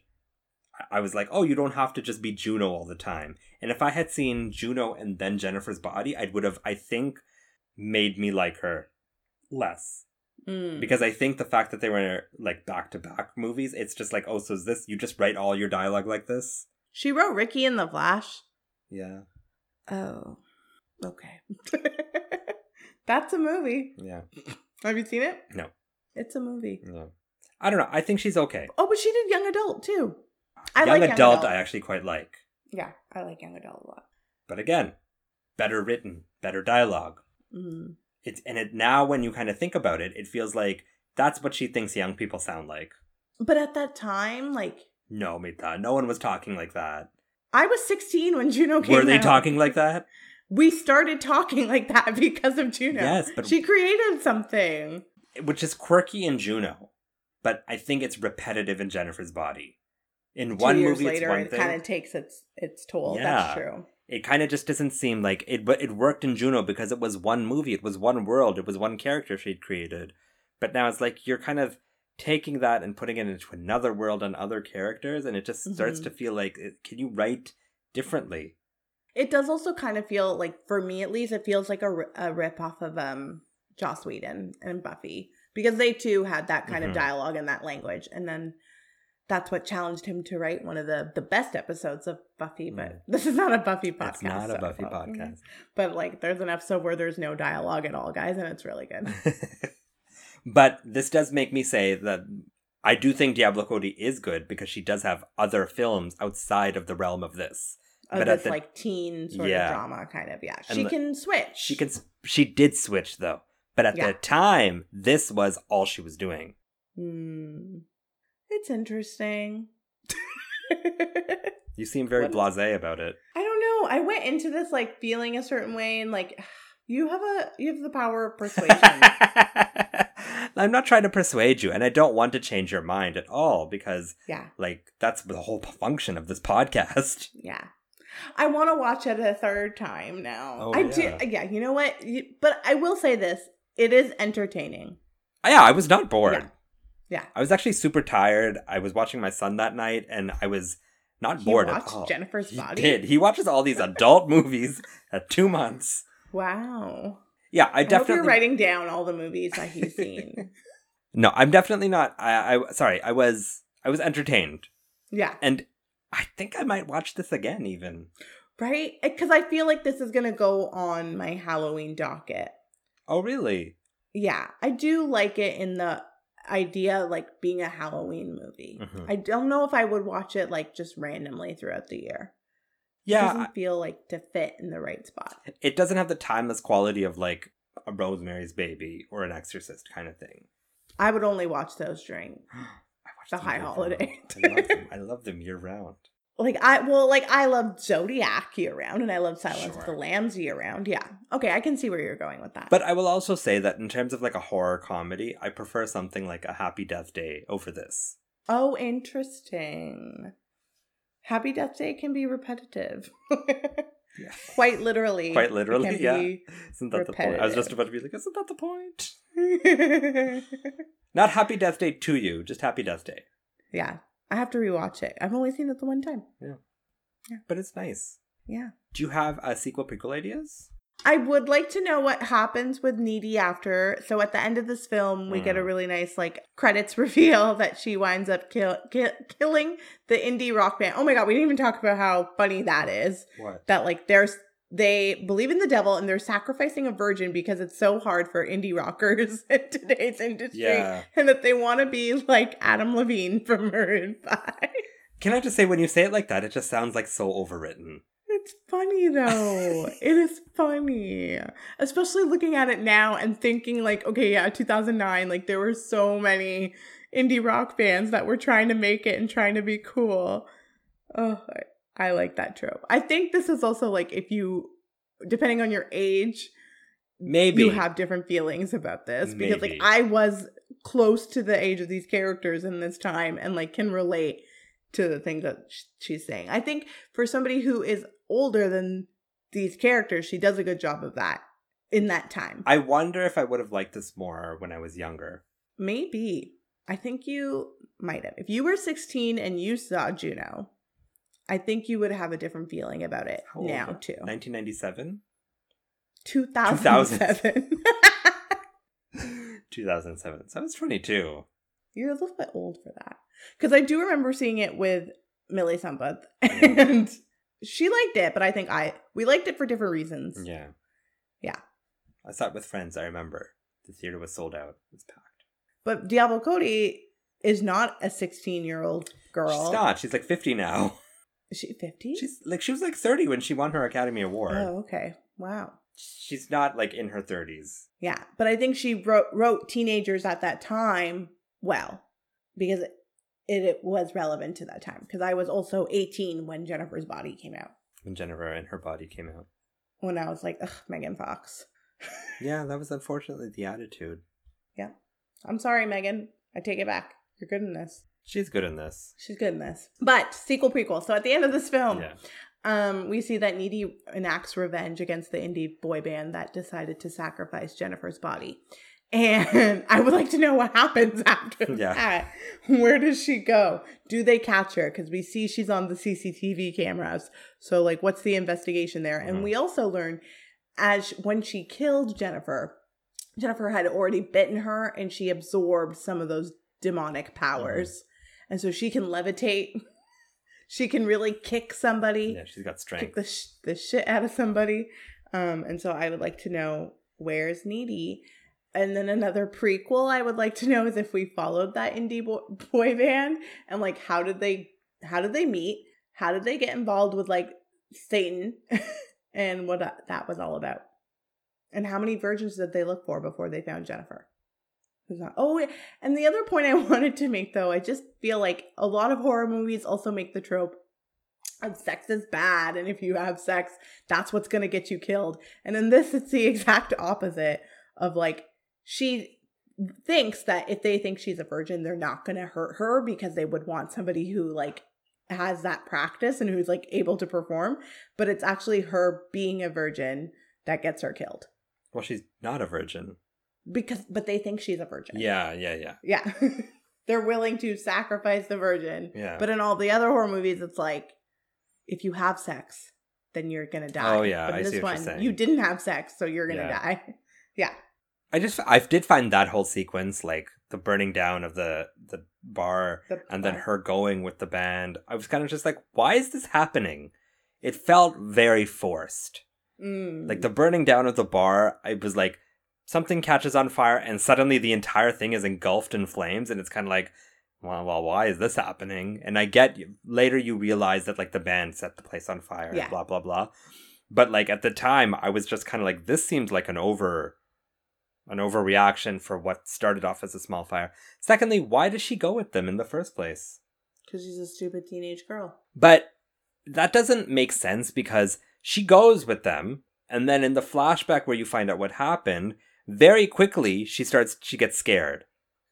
I was like, oh, you don't have to just be Juno all the time. And if I had seen Juno and then Jennifer's body, I would have, I think, made me like her less. Mm. Because I think the fact that they were like back to back movies, it's just like, oh, so is this, you just write all your dialogue like this? She wrote Ricki and the Flash. Yeah. Oh, okay. <laughs> That's a movie. Yeah. Have you seen it? No. It's a movie. Yeah. I don't know. I think she's okay. Oh, but she did young adult too. I young like adult, young adult. I actually quite like. Yeah, I like young adult a lot. But again, better written, better dialogue. Mm. It's and it now when you kind of think about it, it feels like that's what she thinks young people sound like. But at that time, like No, Mita, no one was talking like that. I was 16 when Juno came Were they out. talking like that? We started talking like that <laughs> because of Juno. Yes, but- she created something. Which is quirky in Juno, but I think it's repetitive in Jennifer's body. In one years movie, later, it's one it kind of takes its its toll. Yeah. That's true. It kind of just doesn't seem like it. But it worked in Juno because it was one movie, it was one world, it was one character she'd created. But now it's like you're kind of taking that and putting it into another world and other characters, and it just starts Mhm. to feel like, it- can you write differently? It does also kind of feel like, for me at least, it feels like a, a rip off of um Joss Whedon and Buffy because they too had that kind Mhm. of dialogue and that language, and then that's what challenged him to write one of the the best episodes of Buffy. But Mm. <laughs> this is not a Buffy podcast. It's not a so- Buffy podcast. <laughs> But like, there's an episode where there's no dialogue at all, guys, and it's really good. <laughs> but this does make me say that I do think Diablo Cody is good because she does have other films outside of the realm of this. But this the- like teen sort Yeah. of drama kind of. Yeah, And she the- can switch. She can she did switch though. But at Yeah. the time, this was all she was doing. Hmm. It's interesting. <laughs> You seem very blasé about it. I don't know. I went into this like feeling a certain way and like <sighs> you have a you have the power of persuasion. <laughs> I'm not trying to persuade you, and I don't want to change your mind at all because, yeah. like, that's the whole function of this podcast. <laughs> Yeah. I want to watch it a third time now. Oh, I yeah. do. Yeah, you know what? You- But I will say this: it is entertaining. Uh, yeah, I was not bored. Yeah. Yeah. I was actually super tired. I was watching my son that night, and I was not He bored at all. Jennifer's he Body. did. He watches all these adult <laughs> movies at two months. Wow. Yeah, I I hope definitely. you're writing down all the movies that he's seen. <laughs> No, I'm definitely not. I, I sorry. I was. I was entertained, yeah. and I think I might watch this again, even. Right? Because I feel like this is going to go on my Halloween docket. Oh, really? Yeah, I do like it in the idea of, like being a Halloween movie. Mhm. I don't know if I would watch it like just randomly throughout the year. Yeah, it doesn't feel like to fit in the right spot. It doesn't have the timeless quality of like a Rosemary's Baby or an Exorcist kind of thing. I would only watch those during <gasps> I watch The high holiday. I love them. I <laughs> love them year round. Like I well like I love Zodiac year round and I love Silence of the Lambs year round. Yeah. Okay, I can see where you're going with that. But I will also say that in terms of like a horror comedy, I prefer something like a Happy Death Day over this. oh, interesting. Happy Death Day can be repetitive. <laughs> Yeah. <laughs> Quite literally. Quite literally, yeah. Isn't that the point? I was just about to be like, isn't that the point? <laughs> Not Happy Death Day to you, just Happy Death Day. yeah. I have to rewatch it. I've only seen it the one time. Yeah. Yeah. But it's nice. Yeah. Do you have uh, sequel prequel ideas? I would like to know what happens with Needy after. So at the end of this film, we get a Mm. really nice like credits <laughs> reveal that she winds up kill, kill, killing the indie rock band. Oh my god, we didn't even talk about how funny that is. What? That like there's they believe in the devil and they're sacrificing a virgin because it's so hard for indie rockers <laughs> in today's industry. Yeah. And that they want to be like Adam Levine from Maroon 5. Can I just say, when you say it like that, it just sounds like so overwritten. It's funny though. <laughs> it is funny. Especially looking at it now and thinking like, okay, yeah, 2009, like there were so many indie rock bands that were trying to make it and trying to be cool. Oh, I, like that trope. I think this is also like if you depending on your age, Maybe. you have different feelings about this because like I was close to the age of these characters in this time and like can relate to the things that she's saying. I think for somebody who is older than these characters, she does a good job of that in that time. I wonder if I would have liked this more when I was younger. Maybe. I think you might have. If you were 16 and you saw Juno, I think you would have a different feeling about it How now was- too. 1997? 2007. 2007. So I was 22. You're a little bit old for that. Because I do remember seeing it with Millie Sampath, and she liked it, but I think I we liked it for different reasons. Yeah. Yeah. I saw it with friends, I remember. The theater was sold out. It was packed. But Diablo Cody is not a 16 year old girl. She's not. She's like 50 now. Is she 50? She's like she was like 30 when she won her Academy Award. oh, okay. Wow. She's not like in her 30s. Yeah, but I think she wrote wrote teenagers at that time well because it, it was relevant to that time. Because I was also 18 when Jennifer's Body came out. When Jennifer and her body came out. When I was like, ugh, Megan Fox. <laughs> Yeah, that was unfortunately the attitude. Yeah. I'm sorry, Megan. I take it back. You're good in this. She's good in this. She's good in this. But sequel prequel. So at the end of this film, Yeah. um, we see that Needy enacts revenge against the indie boy band that decided to sacrifice Jennifer's body. And <laughs> I would like to know what happens after <laughs> Yeah. that. Where does she go? Do they catch her? Because we see she's on the CCTV cameras. So, like, what's the investigation there? And Mhm. we also learn as when she killed Jennifer, Jennifer had already bitten her and she absorbed some of those demonic powers. And so she can levitate. <laughs> She can really kick somebody Yeah, she's got strength. kick the, sh- the shit out of somebody. Um, and so I would like to know where's Needy. And then another prequel I would like to know is if we followed that indie bo- boy band and like how did they how did they meet? How did they get involved with like Satan <laughs> and what that- that was all about? And how many virgins did they look for before they found Jennifer? Oh, and the other point I <laughs> wanted to make though, I just feel like a lot of horror movies also make the trope of sex is bad, and if you have sex, that's what's gonna get you killed. And in this, it's the <laughs> exact opposite of like she thinks that if they think she's a virgin, they're not gonna hurt her because they would want somebody who like has that practice and who's like able to perform. But it's actually her being a virgin that gets her killed Well, she's not a virgin. Because, but they think she's a virgin. Yeah, yeah, yeah. Yeah. <laughs> They're willing to sacrifice the virgin. Yeah. But in all the other horror movies, it's like, if you have sex, then you're gonna die. Oh, yeah, But in I this see what you're one, you didn't have sex, so you're gonna Yeah. die. <laughs> yeah. I just I did find that whole sequence like the burning down of the the bar The- and then her going with the band. I was kind of just like, why is this happening? It felt very forced. Mm. Like the burning down of the bar, I was like, something catches on fire and suddenly the entire thing is engulfed in flames, and it's kind of like, well, well, why is this happening? And I get later you realize that like the band set the place on fire, Yeah. and blah blah blah. But like at the time, I was just kind of like, this seems like an over, an overreaction for what started off as a small fire. Secondly, why does she go with them in the first place? Because she's a stupid teenage girl. But that doesn't make sense because she goes with them, and then in the flashback where you find out what happened, very quickly she starts she gets scared.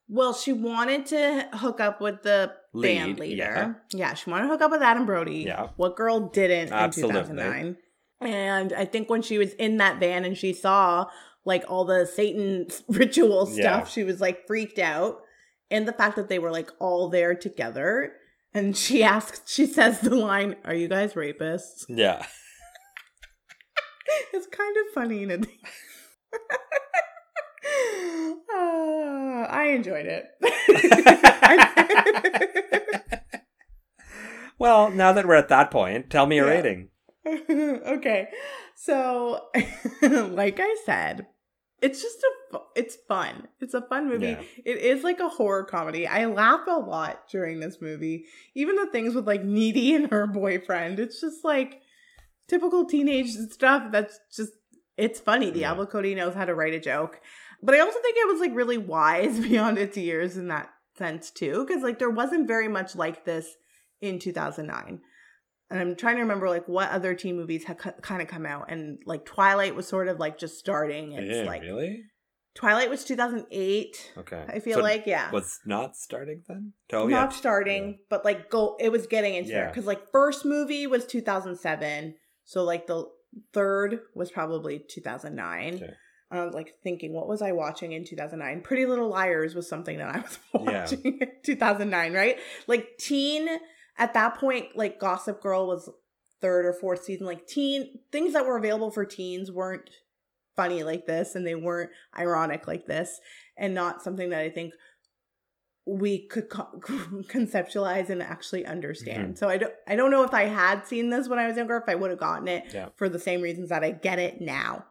Well, she wanted to hook up with the band Lead, leader. Yeah. she wanted to hook up with Adam Brody. Yeah. What girl didn't Absolutely. in 2009? And I think when she was in that van and she saw like all the Satan <laughs> ritual stuff, Yeah. she was like freaked out. And the fact that they were like all there together. And she <laughs> asks, she says the line, Are you guys rapists? Yeah. <laughs> it's kind of funny to think. Ah, I enjoyed it. <laughs> well, now that we're at that point, tell me a Yeah. rating. <laughs> okay, so <laughs> like I said, it's just a it's fun. It's a fun movie. Yeah. It is like a horror comedy. I laugh a lot during this movie. Even the things with like Needy and her boyfriend. It's just like typical teenage stuff. That's just it's funny. Yeah. Diablo Cody knows how to write a joke. But I also think it was like really wise <laughs> beyond its years in that sense too, because like there wasn't very much like this in 2009 and I'm trying to remember like what other teen movies had kind of come out, and like Twilight was sort of like just starting. It's Yeah, like really? Twilight was 2008. Okay. I feel So like yeah, was not starting then. Oh, not yeah. starting, but like go. It was getting into there because like first movie was 2007, so like the third was probably 2009. Okay. I was like thinking, what was I watching in 2009? Pretty Little Liars was something that I was <laughs> Yeah. watching in 2009, right? Like teen at that point, like Gossip Girl was third or fourth season. Like teen things that were available for teens weren't funny like this, and they weren't ironic like this, and not something that I think we could co- <laughs> conceptualize and actually understand. So I don't I don't know if I had seen this when I was younger if I would have gotten it Yeah. for the same reasons that I get it now.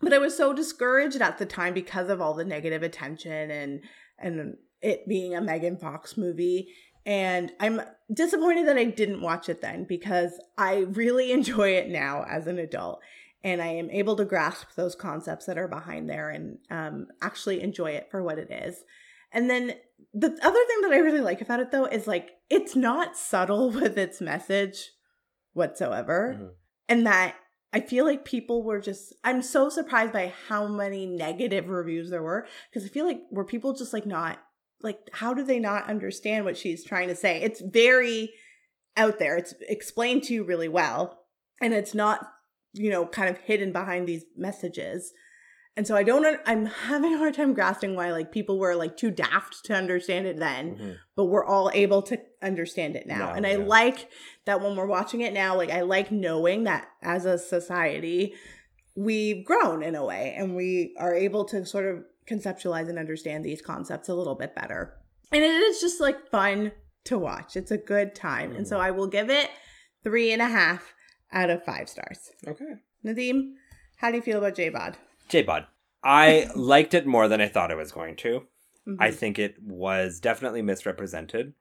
But I was so discouraged at the time because of all the negative attention and and it being a Megan Fox movie. And I'm disappointed that I didn't watch it then because I really <laughs> enjoy it now as an adult. And I am able to grasp those concepts that are behind there and um, actually enjoy it for what it is. And then the other thing that I really like about it though is like it's not subtle <laughs> with its message whatsoever. Mhm. And that I feel like people were just I'm so surprised by how many negative reviews there were because I feel like were people just like not like how do they not understand what she's trying to say? It's very out there. It's explained to you really well and it's not you know kind of hidden behind these messages. And so I don't I'm having a hard time grasping why like people were like too daft to understand it then Mhm. but we're all able to understand it now. And I yeah. like that when we're watching it now, like I like knowing that as a society, we've grown in a way and we are able to sort of conceptualize and understand these concepts a little bit better. And it is just like fun to watch. It's a good time. And Mm-hmm. so I will give it three and a half out of five stars. Okay. Nadim, how do you feel about J-Bod? J Bud. I <laughs> liked it more than I thought I was going to. Mhm. I think it was definitely misrepresented.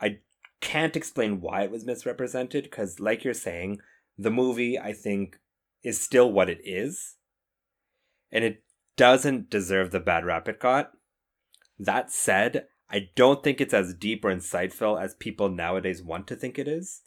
I can't explain why it was misrepresented because, like you're saying, the movie, I think, is still what it is. And it doesn't deserve the bad rap it got. That said, I don't think it's as deep or insightful as people nowadays want to think it is.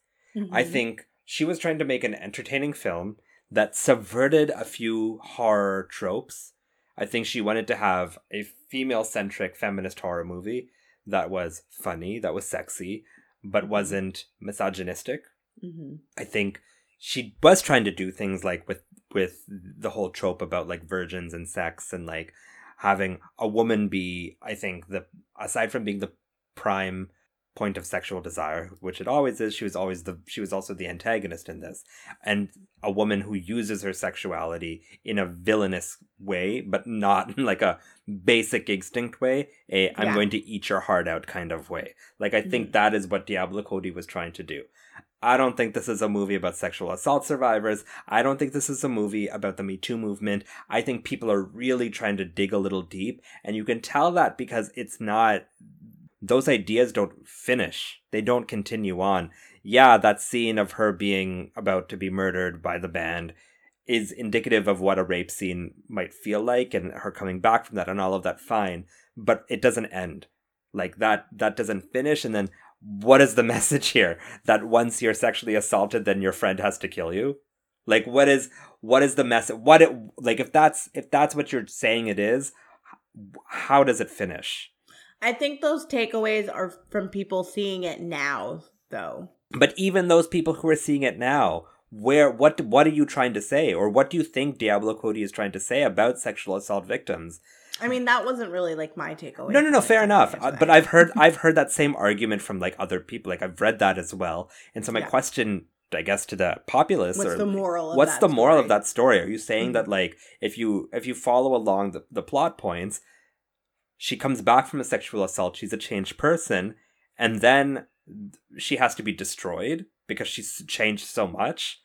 I Mhm. think she was trying to make an entertaining film that subverted a few horror tropes. I think she wanted to have a female centric feminist horror movie that was funny, that was sexy, but wasn't misogynistic. Mhm. I think she was trying to do things like with with the whole trope about like virgins and sex and like having a woman be I think the aside from being the prime point of sexual desire, which it always is. She was always the she was also the antagonist in this, and a woman who uses her sexuality in a villainous way, but not in <laughs> like a basic instinct way. A I'm Yeah. going to eat your heart out kind of way. Like I think Mhm. that is what Diablo Cody was trying to do. I don't think this is a movie about sexual assault survivors. I don't think this is a movie about the Me Too movement. I think people are really trying to dig a little deep, and you can tell that because it's not. Those ideas don't finish. They don't continue on. Yeah, that scene of her being about to be murdered by the band is indicative of what a rape scene might feel like, and her coming back from that and all of that. Fine, but it doesn't end like that. That doesn't finish, and then what is the <laughs> message here that once you're sexually assaulted then your friend has to kill you like what is what is the message what it like if that's if that's what you're saying it is how does it finish I think those takeaways are from people seeing it now, though. but even those people who are seeing it now where what what are you trying to say or what do you think diablo cody is trying to say about sexual assault victims I mean, that wasn't really like my takeaway. No, no, no. Fair enough. Uh, but. I've heard I've heard that same argument from like other people. Like I've read that as well. And so my Yeah. question, I guess, to the populace What's or the moral of what's that the moral of story? that story? Are you saying Mhm. that like if you if you follow along the, the plot points, she comes back from a sexual assault, she's a changed person, and then she has to be destroyed because she's changed so much?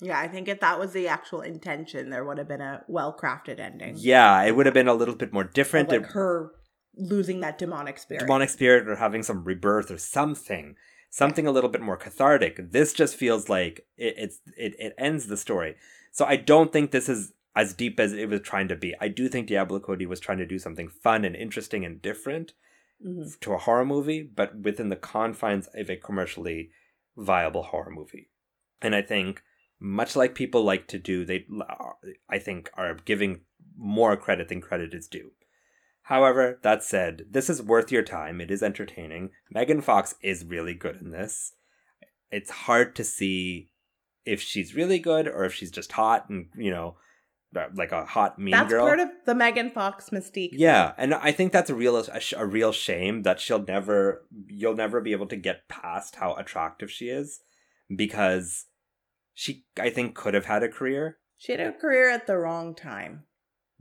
Yeah, I think if that was the actual intention, there would have been a well crafted ending. Yeah, it would have been a little bit more Of, different. like It- her losing that demonic spirit. demonic spirit or having some rebirth or something something a little bit more cathartic this just feels like it, it's it, it ends the story so i don't think this is as deep as it was trying to be i do think diablo cody was trying to do something fun and interesting and different Mhm. to a horror movie but within the confines of a commercially viable horror movie and i think much like people like to do they i think are giving more credit than credit is due However, that said, this is worth your time. It is entertaining. Megan Fox is really good in this. It's hard to see if she's really good or if she's just hot and, you know, Uh, like a hot mean That's girl. part of the Megan Fox mystique. yeah, and I think that's a real a, a real shame that she'll never you'll never be able to get past how attractive she is because she I think could have had a career. She had a career at the wrong time.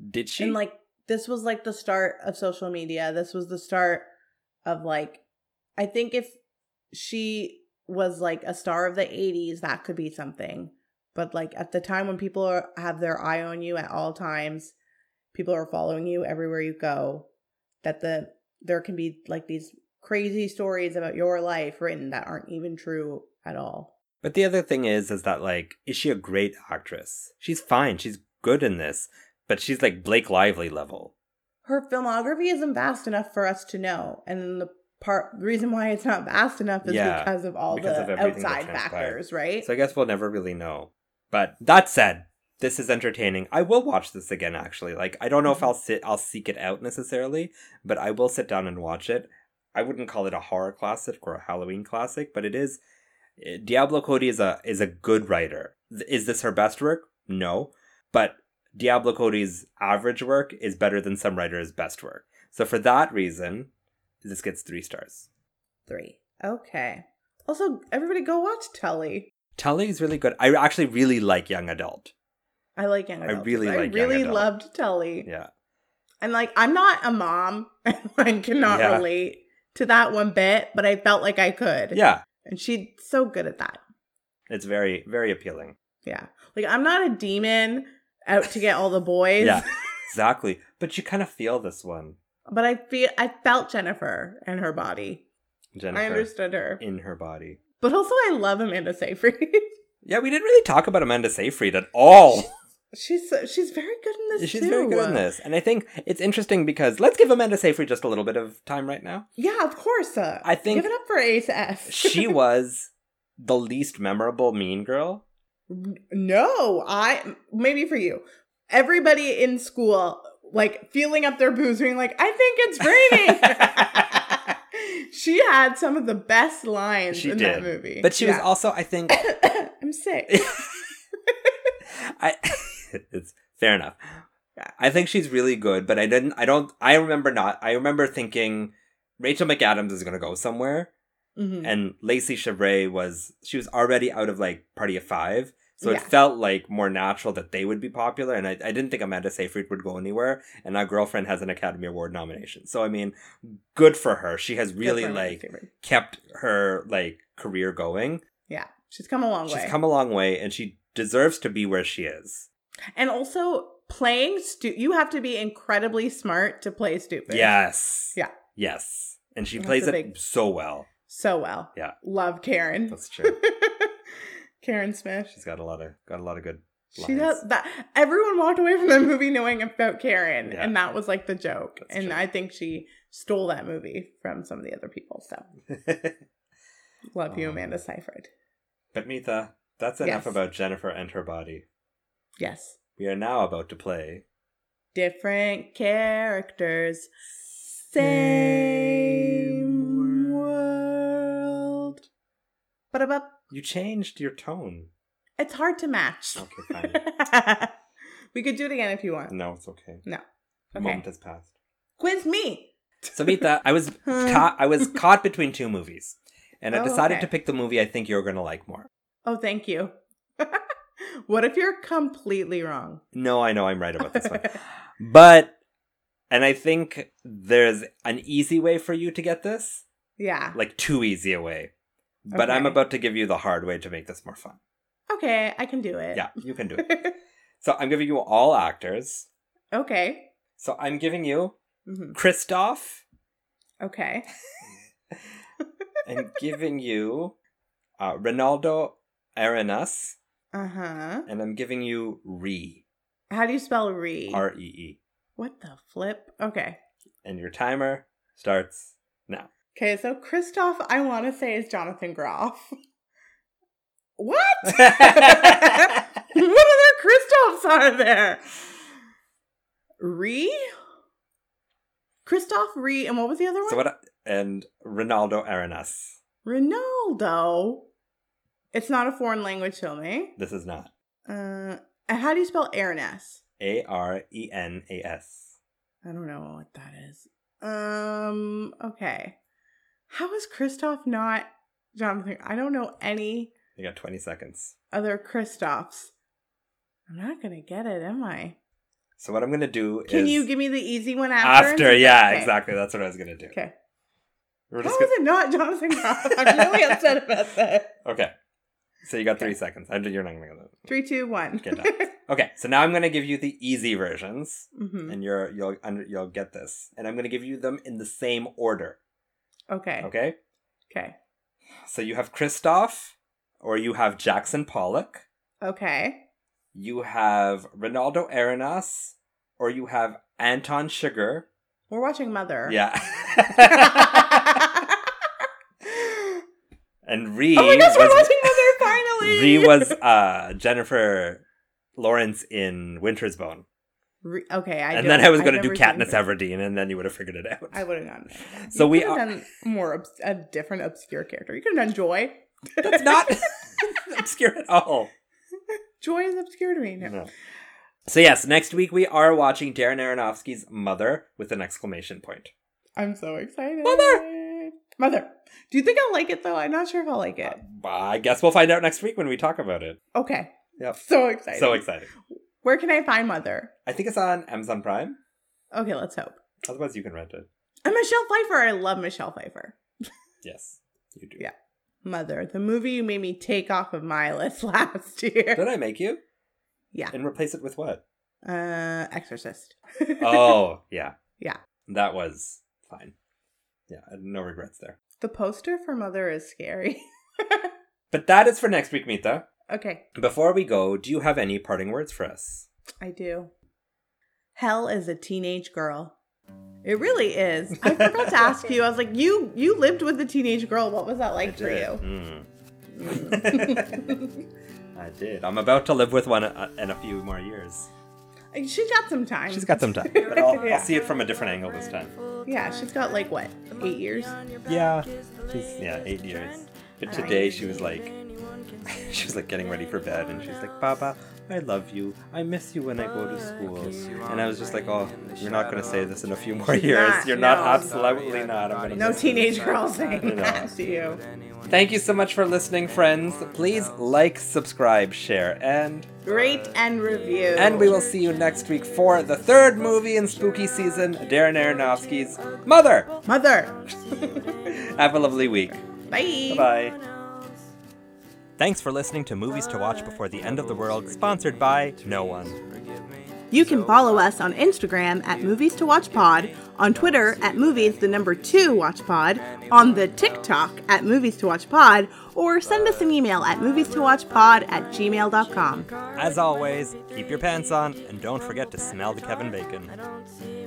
Did she? And like this was like the start of social media. This was the start of like I think if she was like a star of the 80s, that could be something. But like at the time when people are, have their eye on you at all times, people are following you everywhere you go, that the there can be like these crazy stories about your life written that aren't even true at all. But the other thing is, is that like, is she a great actress? She's fine. She's good in this, but she's like Blake Lively level. her filmography isn't vast enough for us to know and the part the reason why it's not vast enough is Yeah, because of all because the of outside factors right So I guess we'll never really know. But that said, this is entertaining. I will watch this again. Actually, like, I don't know if Mhm. I'll sit, I'll seek it out necessarily, but I will sit down and watch it. I wouldn't call it a horror classic or a Halloween classic, but it is. eh, Diablo Cody is a is a good writer. Is this her best work? No, but Diablo Cody's average work is better than some writers' best work. So for that reason, this gets three stars. three okay also everybody go watch tully Tully is really good. I actually really like young adult. i like young adult. I really like i really loved tully Yeah. and like i'm not a mom <laughs> i cannot Yeah. relate to that one bit but i felt like i could Yeah. and she's so good at that It's very, very appealing. yeah like i'm not a demon out to get all the boys Yeah. <laughs> Exactly. But you kind of feel this one, but i feel i felt jennifer and her body Jennifer, i understood her in her body. But also, I love Amanda Seyfried. <laughs> Yeah, we didn't really talk about Amanda Seyfried at all. she's she's very good in this She's too. very good in this. And I think it's interesting because let's give Amanda Seyfried just a little bit of time right now. Yeah, of course. Uh, I think- give it up for Ace S. She <laughs> was the least memorable Mean Girl. no, I maybe for you. Everybody in school like feeling up their booze, being like, "I think it's <laughs> raining." She had some of the best lines She in did. that movie, But she was also, I think, <coughs> I'm sick. <laughs> I <laughs> it's fair enough. Yeah. I think she's really good, but I didn't I don't I remember not I remember thinking Rachel McAdams is gonna go somewhere. Mhm. and Lacey Chabert was she was already out of like Party of Five, so Yeah. it felt like more natural that they would be popular. And I, I didn't think Amanda Seyfried would go anywhere. And our girlfriend has an Academy Award nomination, so I mean, good for her. She has really like kept her like career going. yeah, she's come a long She's way. She's come a long way, and she deserves to be where she is. and also playing stu- you have to be incredibly smart to play stupid. Yes. Yeah. Yes. And she That's plays it big- so well. So well. Yeah. Love Karen. That's true. <laughs> Karen Smith. She's got a lot of got a lot of good. She lines. does that. Everyone walked away from the movie knowing about Karen, Yeah. and that was like the joke. That's and true. I think she stole that movie from some of the other people. So <laughs> love you, Um, Amanda Seyfried. but Mitha, that's enough Yes. about Jennifer and her body. Yes, We are now about to play. different characters, same world. But about You changed your tone. it's hard to match. Okay, <laughs> fine. we could do it again if you want. No, it's okay. No. The Okay. moment has passed. Quiz me. <laughs> So Mitha, I was caught. I was caught between two movies, and I Oh, decided okay. to pick the movie I think you're going to like more. Oh, thank you. <laughs> what if you're completely wrong? No, I know I'm right about this one, but and I think there's an easy way for you to get this, yeah. like too easy a way. But I'm about to give you the hard way to make this more fun. Okay, I can do it. Yeah, you can do it. <laughs> So I'm giving you all actors. okay. So I'm giving you hmm Christoph. Okay. <laughs> I'm giving you uh, Ronaldo Arenas, Uh huh. and I'm giving you Ree. How do you spell re? R E E. what the flip? Okay. And your timer starts now. Okay, so Christoph, I want to say is Jonathan Groff. <laughs> What? <laughs> <laughs> what other Christophs are there? Re? Christoph Re, and what was the other one? So what? And Ronaldo Arenas. Ronaldo. It's not a foreign language film, eh? This is not Uh, and how do you spell Arenas? A R E N A S. I don't know what that is. Um, okay. How is Christoph not Jonathan? I don't know any You got 20 seconds. other Christophs. I'm not gonna get it, am I? So what I'm gonna do Can you give me the easy one after? after? Yeah, Okay. exactly. That's what I was gonna do. Okay. We're How gonna, it not Jonathan Groff? I'm really <laughs> upset about that. okay. So you got three seconds. I'm you're not gonna get that. Three, two, one. Get. Okay, so now I'm gonna give you the easy versions, <laughs> hmm and you're you'll you'll get this, and I'm gonna give you them in the same order. Okay. Okay, Okay. so you have Christoph, or you have Jackson Pollock, Okay. you have Ronaldo Arenas, or you have Anton Chigurh. We're watching Mother. Yeah. <laughs> <laughs> and Ree Oh my gosh, we're watching Mother finally. Ree was uh, Jennifer Lawrence in Winter's Bone. Re- okay, I and then I was going to do Katniss. Everdeen, and then you would have figured it out. I would have gotten it. <laughs> So You we could have are- done more obs- a different obscure character. You could have done Joy. That's not <laughs> <laughs> obscure at all. Joy is obscure to me. No. No. So yes, next week we are watching Darren Aronofsky's Mother with an exclamation point. I'm so excited. Mother! Mother. Do you think I'll like it though? I'm not sure if I'll like it. Uh, I guess we'll find out next week when we talk about it. Okay. Yep. So excited. So excited. Where can I find Mother? I think it's on Amazon Prime. Okay, let's hope. Otherwise, you can rent it. And Michelle Pfeiffer. I love Michelle Pfeiffer. <laughs> Yes, you do. Yeah. Mother, the movie you made me take off of my <laughs> list last year. Did I make you? Yeah. And replace it with what? Uh, Exorcist. <laughs> Oh, yeah. Yeah. That was fine. Yeah, no regrets there. the poster for Mother is scary. But that is for next week, Mita. Okay, Before we go, do you have any parting words for us? I do. Hell is a teenage girl. It really is. I <laughs> forgot to ask you. I was like, you you lived with a teenage girl. What was that like for you? Mm. <laughs> I did. I'm about to live with one uh, in a few more years. She's got some time. She's got some time, <laughs> but I'll, Yeah. I'll see it from a different angle this time. Yeah, she's got like what, eight years? Yeah, she's yeah, eight years. But today she was like, <laughs> she was like getting ready for bed, and she's like, "Papa, I love you. I miss you when I go to school. And I was just like, oh, you're not going to say this in a few more years. not, you're not, absolutely not. I'm gonna No miss teenage you. girl saying that <laughs> to you. Thank you so much for listening, friends. Please like, subscribe, share, and Rate uh, and review. and we will see you next week for the third movie in spooky season, Darren Aronofsky's Mother. Mother. <laughs> Have a lovely week. Bye. Bye. Thanks for listening to Movies to Watch Before the End of the World, sponsored by no one. You can follow us on Instagram at Movies to Watch Pod, on Twitter at Movies the number two Watch Pod, on the TikTok at Movies to Watch Pod, or send us an email at movies to watch pod at gmail.com. As always, keep your pants on and don't forget to smell the Kevin Bacon. I don't see